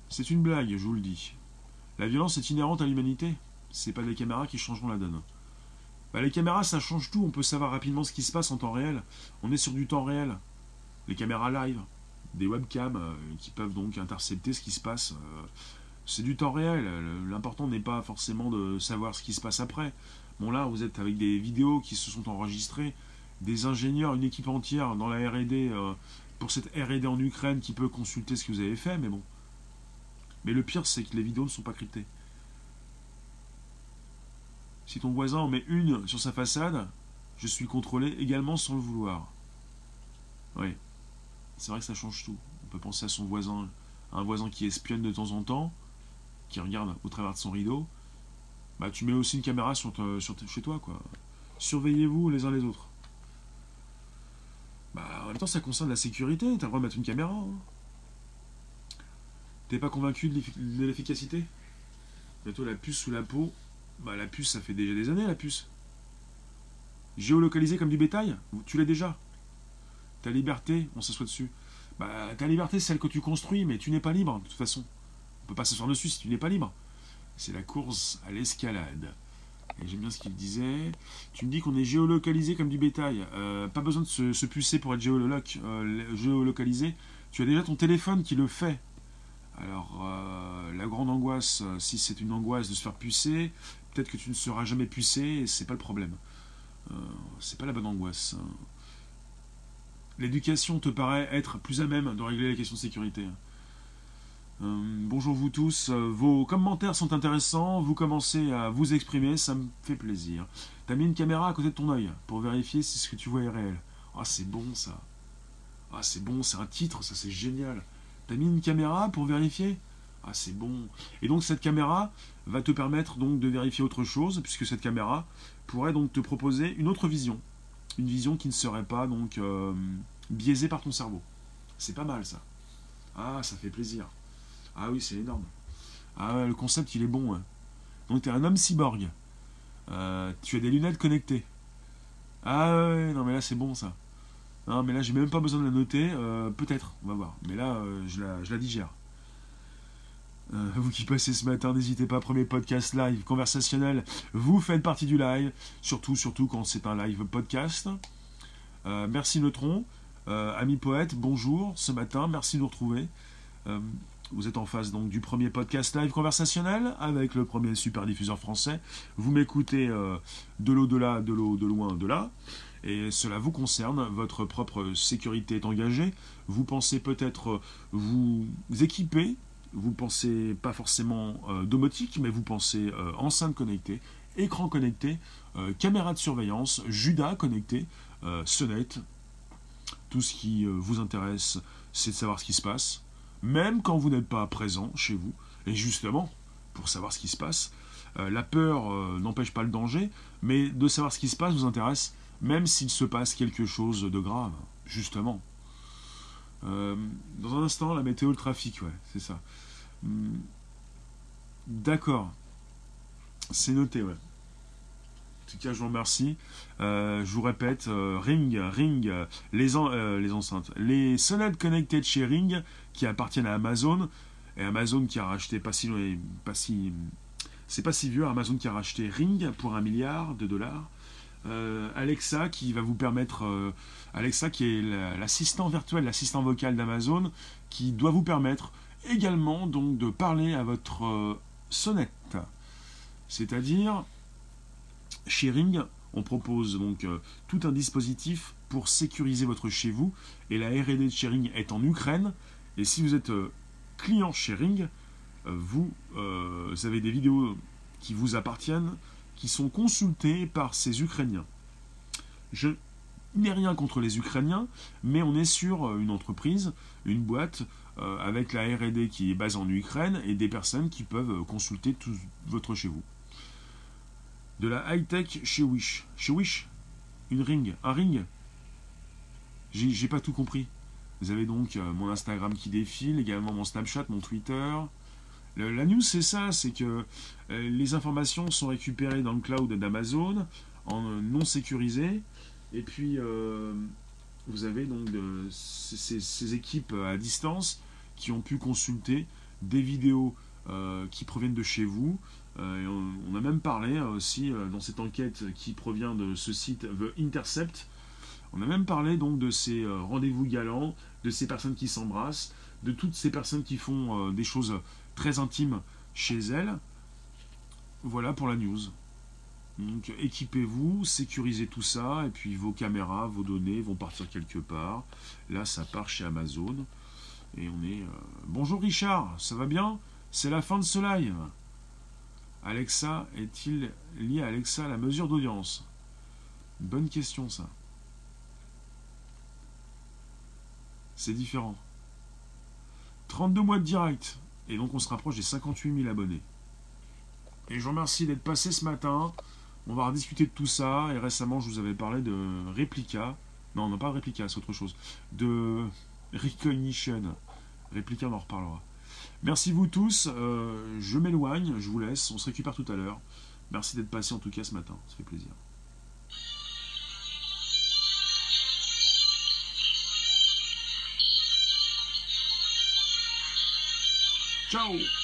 C'est une blague, je vous le dis. La violence est inhérente à l'humanité. C'est pas les caméras qui changeront la donne. Bah, les caméras, ça change tout. On peut savoir rapidement ce qui se passe en temps réel. On est sur du temps réel. Les caméras live, des webcams euh, qui peuvent donc intercepter ce qui se passe. Euh, c'est du temps réel. L'important n'est pas forcément de savoir ce qui se passe après. Bon là, vous êtes avec des vidéos qui se sont enregistrées, des ingénieurs, une équipe entière dans la R&D pour cette R&D en Ukraine qui peut consulter ce que vous avez fait, mais bon. Mais le pire, c'est que les vidéos ne sont pas cryptées. Si ton voisin en met une sur sa façade, je suis contrôlé également sans le vouloir. Oui, c'est vrai que ça change tout. On peut penser à son voisin, à un voisin qui espionne de temps en temps, qui regarde au travers de son rideau. Bah, tu mets aussi une caméra sur, chez toi, quoi. Surveillez-vous les uns les autres. Bah, en même temps, ça concerne la sécurité. T'as le droit de mettre une caméra. Hein. T'es pas convaincu de l'efficacité? Bientôt la puce sous la peau. Bah, la puce, ça fait déjà des années, la puce. Géolocalisé comme du bétail Tu l'as déjà. Ta liberté, on s'assoit dessus. Bah, ta liberté, c'est celle que tu construis, mais tu n'es pas libre, de toute façon. On peut pas s'asseoir dessus si tu n'es pas libre. C'est la course à l'escalade. Et j'aime bien ce qu'il disait. Tu me dis qu'on est géolocalisé comme du bétail. Euh, pas besoin de se, pucer pour être euh, géolocalisé. Tu as déjà ton téléphone qui le fait. Alors, euh, la grande angoisse, si c'est une angoisse de se faire pucer, peut-être que tu ne seras jamais pucé et c'est pas le problème. c'est pas la bonne angoisse. L'éducation te paraît être plus à même de régler les questions de sécurité. Euh, bonjour vous tous, euh, vos commentaires sont intéressants, vous commencez à vous exprimer, ça me fait plaisir. T'as mis une caméra à côté de ton œil pour vérifier si ce que tu vois est réel. Ah c'est bon ça. Ah c'est bon, c'est un titre, ça c'est génial. T'as mis une caméra pour vérifier? Ah c'est bon. Et donc cette caméra va te permettre donc de vérifier autre chose, puisque cette caméra pourrait donc te proposer une autre vision. Une vision qui ne serait pas donc euh, biaisée par ton cerveau. C'est pas mal ça. Ah, ça fait plaisir. Ah oui, c'est énorme. Ah le concept, il est bon. Donc, tu es un homme cyborg. Euh, tu as des lunettes connectées. Ah ouais, non mais là c'est bon ça. Non mais là j'ai même pas besoin de la noter. Euh, peut-être, on va voir. Mais là je, la, digère. Euh, vous qui passez ce matin, n'hésitez pas, premier podcast live conversationnel, vous faites partie du live, surtout, surtout quand c'est un live podcast. merci Neutron, ami poète, bonjour ce matin, merci de nous retrouver. Vous êtes en face donc du premier podcast live conversationnel avec le premier super diffuseur français. Vous m'écoutez euh, de l'au-delà, de l'eau, de loin, de là. Et cela vous concerne, votre propre sécurité est engagée. Vous pensez peut-être vous équiper, vous pensez pas forcément euh, domotique, mais vous pensez euh, enceinte connectée, écran connecté, caméra de surveillance, Judas connecté, sonnette. Tout ce qui vous intéresse, c'est de savoir ce qui se passe même quand vous n'êtes pas présent chez vous. Et justement, pour savoir ce qui se passe, euh, la peur euh, n'empêche pas le danger, mais de savoir ce qui se passe vous intéresse, même s'il se passe quelque chose de grave, justement. Euh, dans un instant, la météo, le trafic, ouais, c'est ça. Hmm. D'accord. C'est noté, ouais tout cas, je vous remercie. Euh, je vous répète, euh, Ring, Ring, les, euh, les enceintes, les sonnettes connected chez Ring qui appartiennent à Amazon et Amazon qui a racheté pas si pas si c'est pas si vieux Amazon qui a racheté Ring pour un milliard de dollars. Alexa qui va vous permettre Alexa qui est l'assistant virtuel, l'assistant vocal d'Amazon qui doit vous permettre également donc de parler à votre sonnette. C'est-à-dire chez Ring, on propose donc euh, tout un dispositif pour sécuriser votre chez vous. Et la RD de Sharing est en Ukraine. Et si vous êtes euh, client chez Ring, euh, vous, avez des vidéos qui vous appartiennent, sont consultées par ces Ukrainiens. Je n'ai rien contre les Ukrainiens, mais on est sur une entreprise, une boîte, avec la RD qui est basée en Ukraine et des personnes qui peuvent consulter tout votre chez vous de la high-tech chez Wish. Chez Wish Une ring Un ring? J'ai pas tout compris. Vous avez donc euh, mon Instagram qui défile, également mon Snapchat, mon Twitter. La news, c'est ça, c'est que euh, les informations sont récupérées dans le cloud d'Amazon, en euh, non sécurisé. Et puis, vous avez donc ces, équipes à distance qui ont pu consulter des vidéos qui proviennent de chez vous, euh, on, a même parlé euh, aussi euh, dans cette enquête qui provient de ce site The Intercept. On a même parlé donc de ces rendez-vous galants, de ces personnes qui s'embrassent, de toutes ces personnes qui font des choses très intimes chez elles. Voilà pour la news. Donc équipez-vous, sécurisez tout ça, et puis vos caméras, vos données vont partir quelque part. Là, ça part chez Amazon. Et on est... Bonjour Richard, ça va bien? C'est la fin de ce live. Alexa est-il lié à Alexa la mesure d'audience? Bonne question ça. C'est différent. 32 mois de direct. Et donc on se rapproche des 58 000 abonnés. Et je vous remercie d'être passé ce matin. On va rediscuter de tout ça. Et récemment, je vous avais parlé de Replica. Non, non, pas de Replica, c'est autre chose. De Recognition. Replica, on en reparlera. Merci vous tous. Euh, je m'éloigne, je vous laisse. On se récupère tout à l'heure. Merci d'être passé en tout cas ce matin. Ça fait plaisir. Tchau!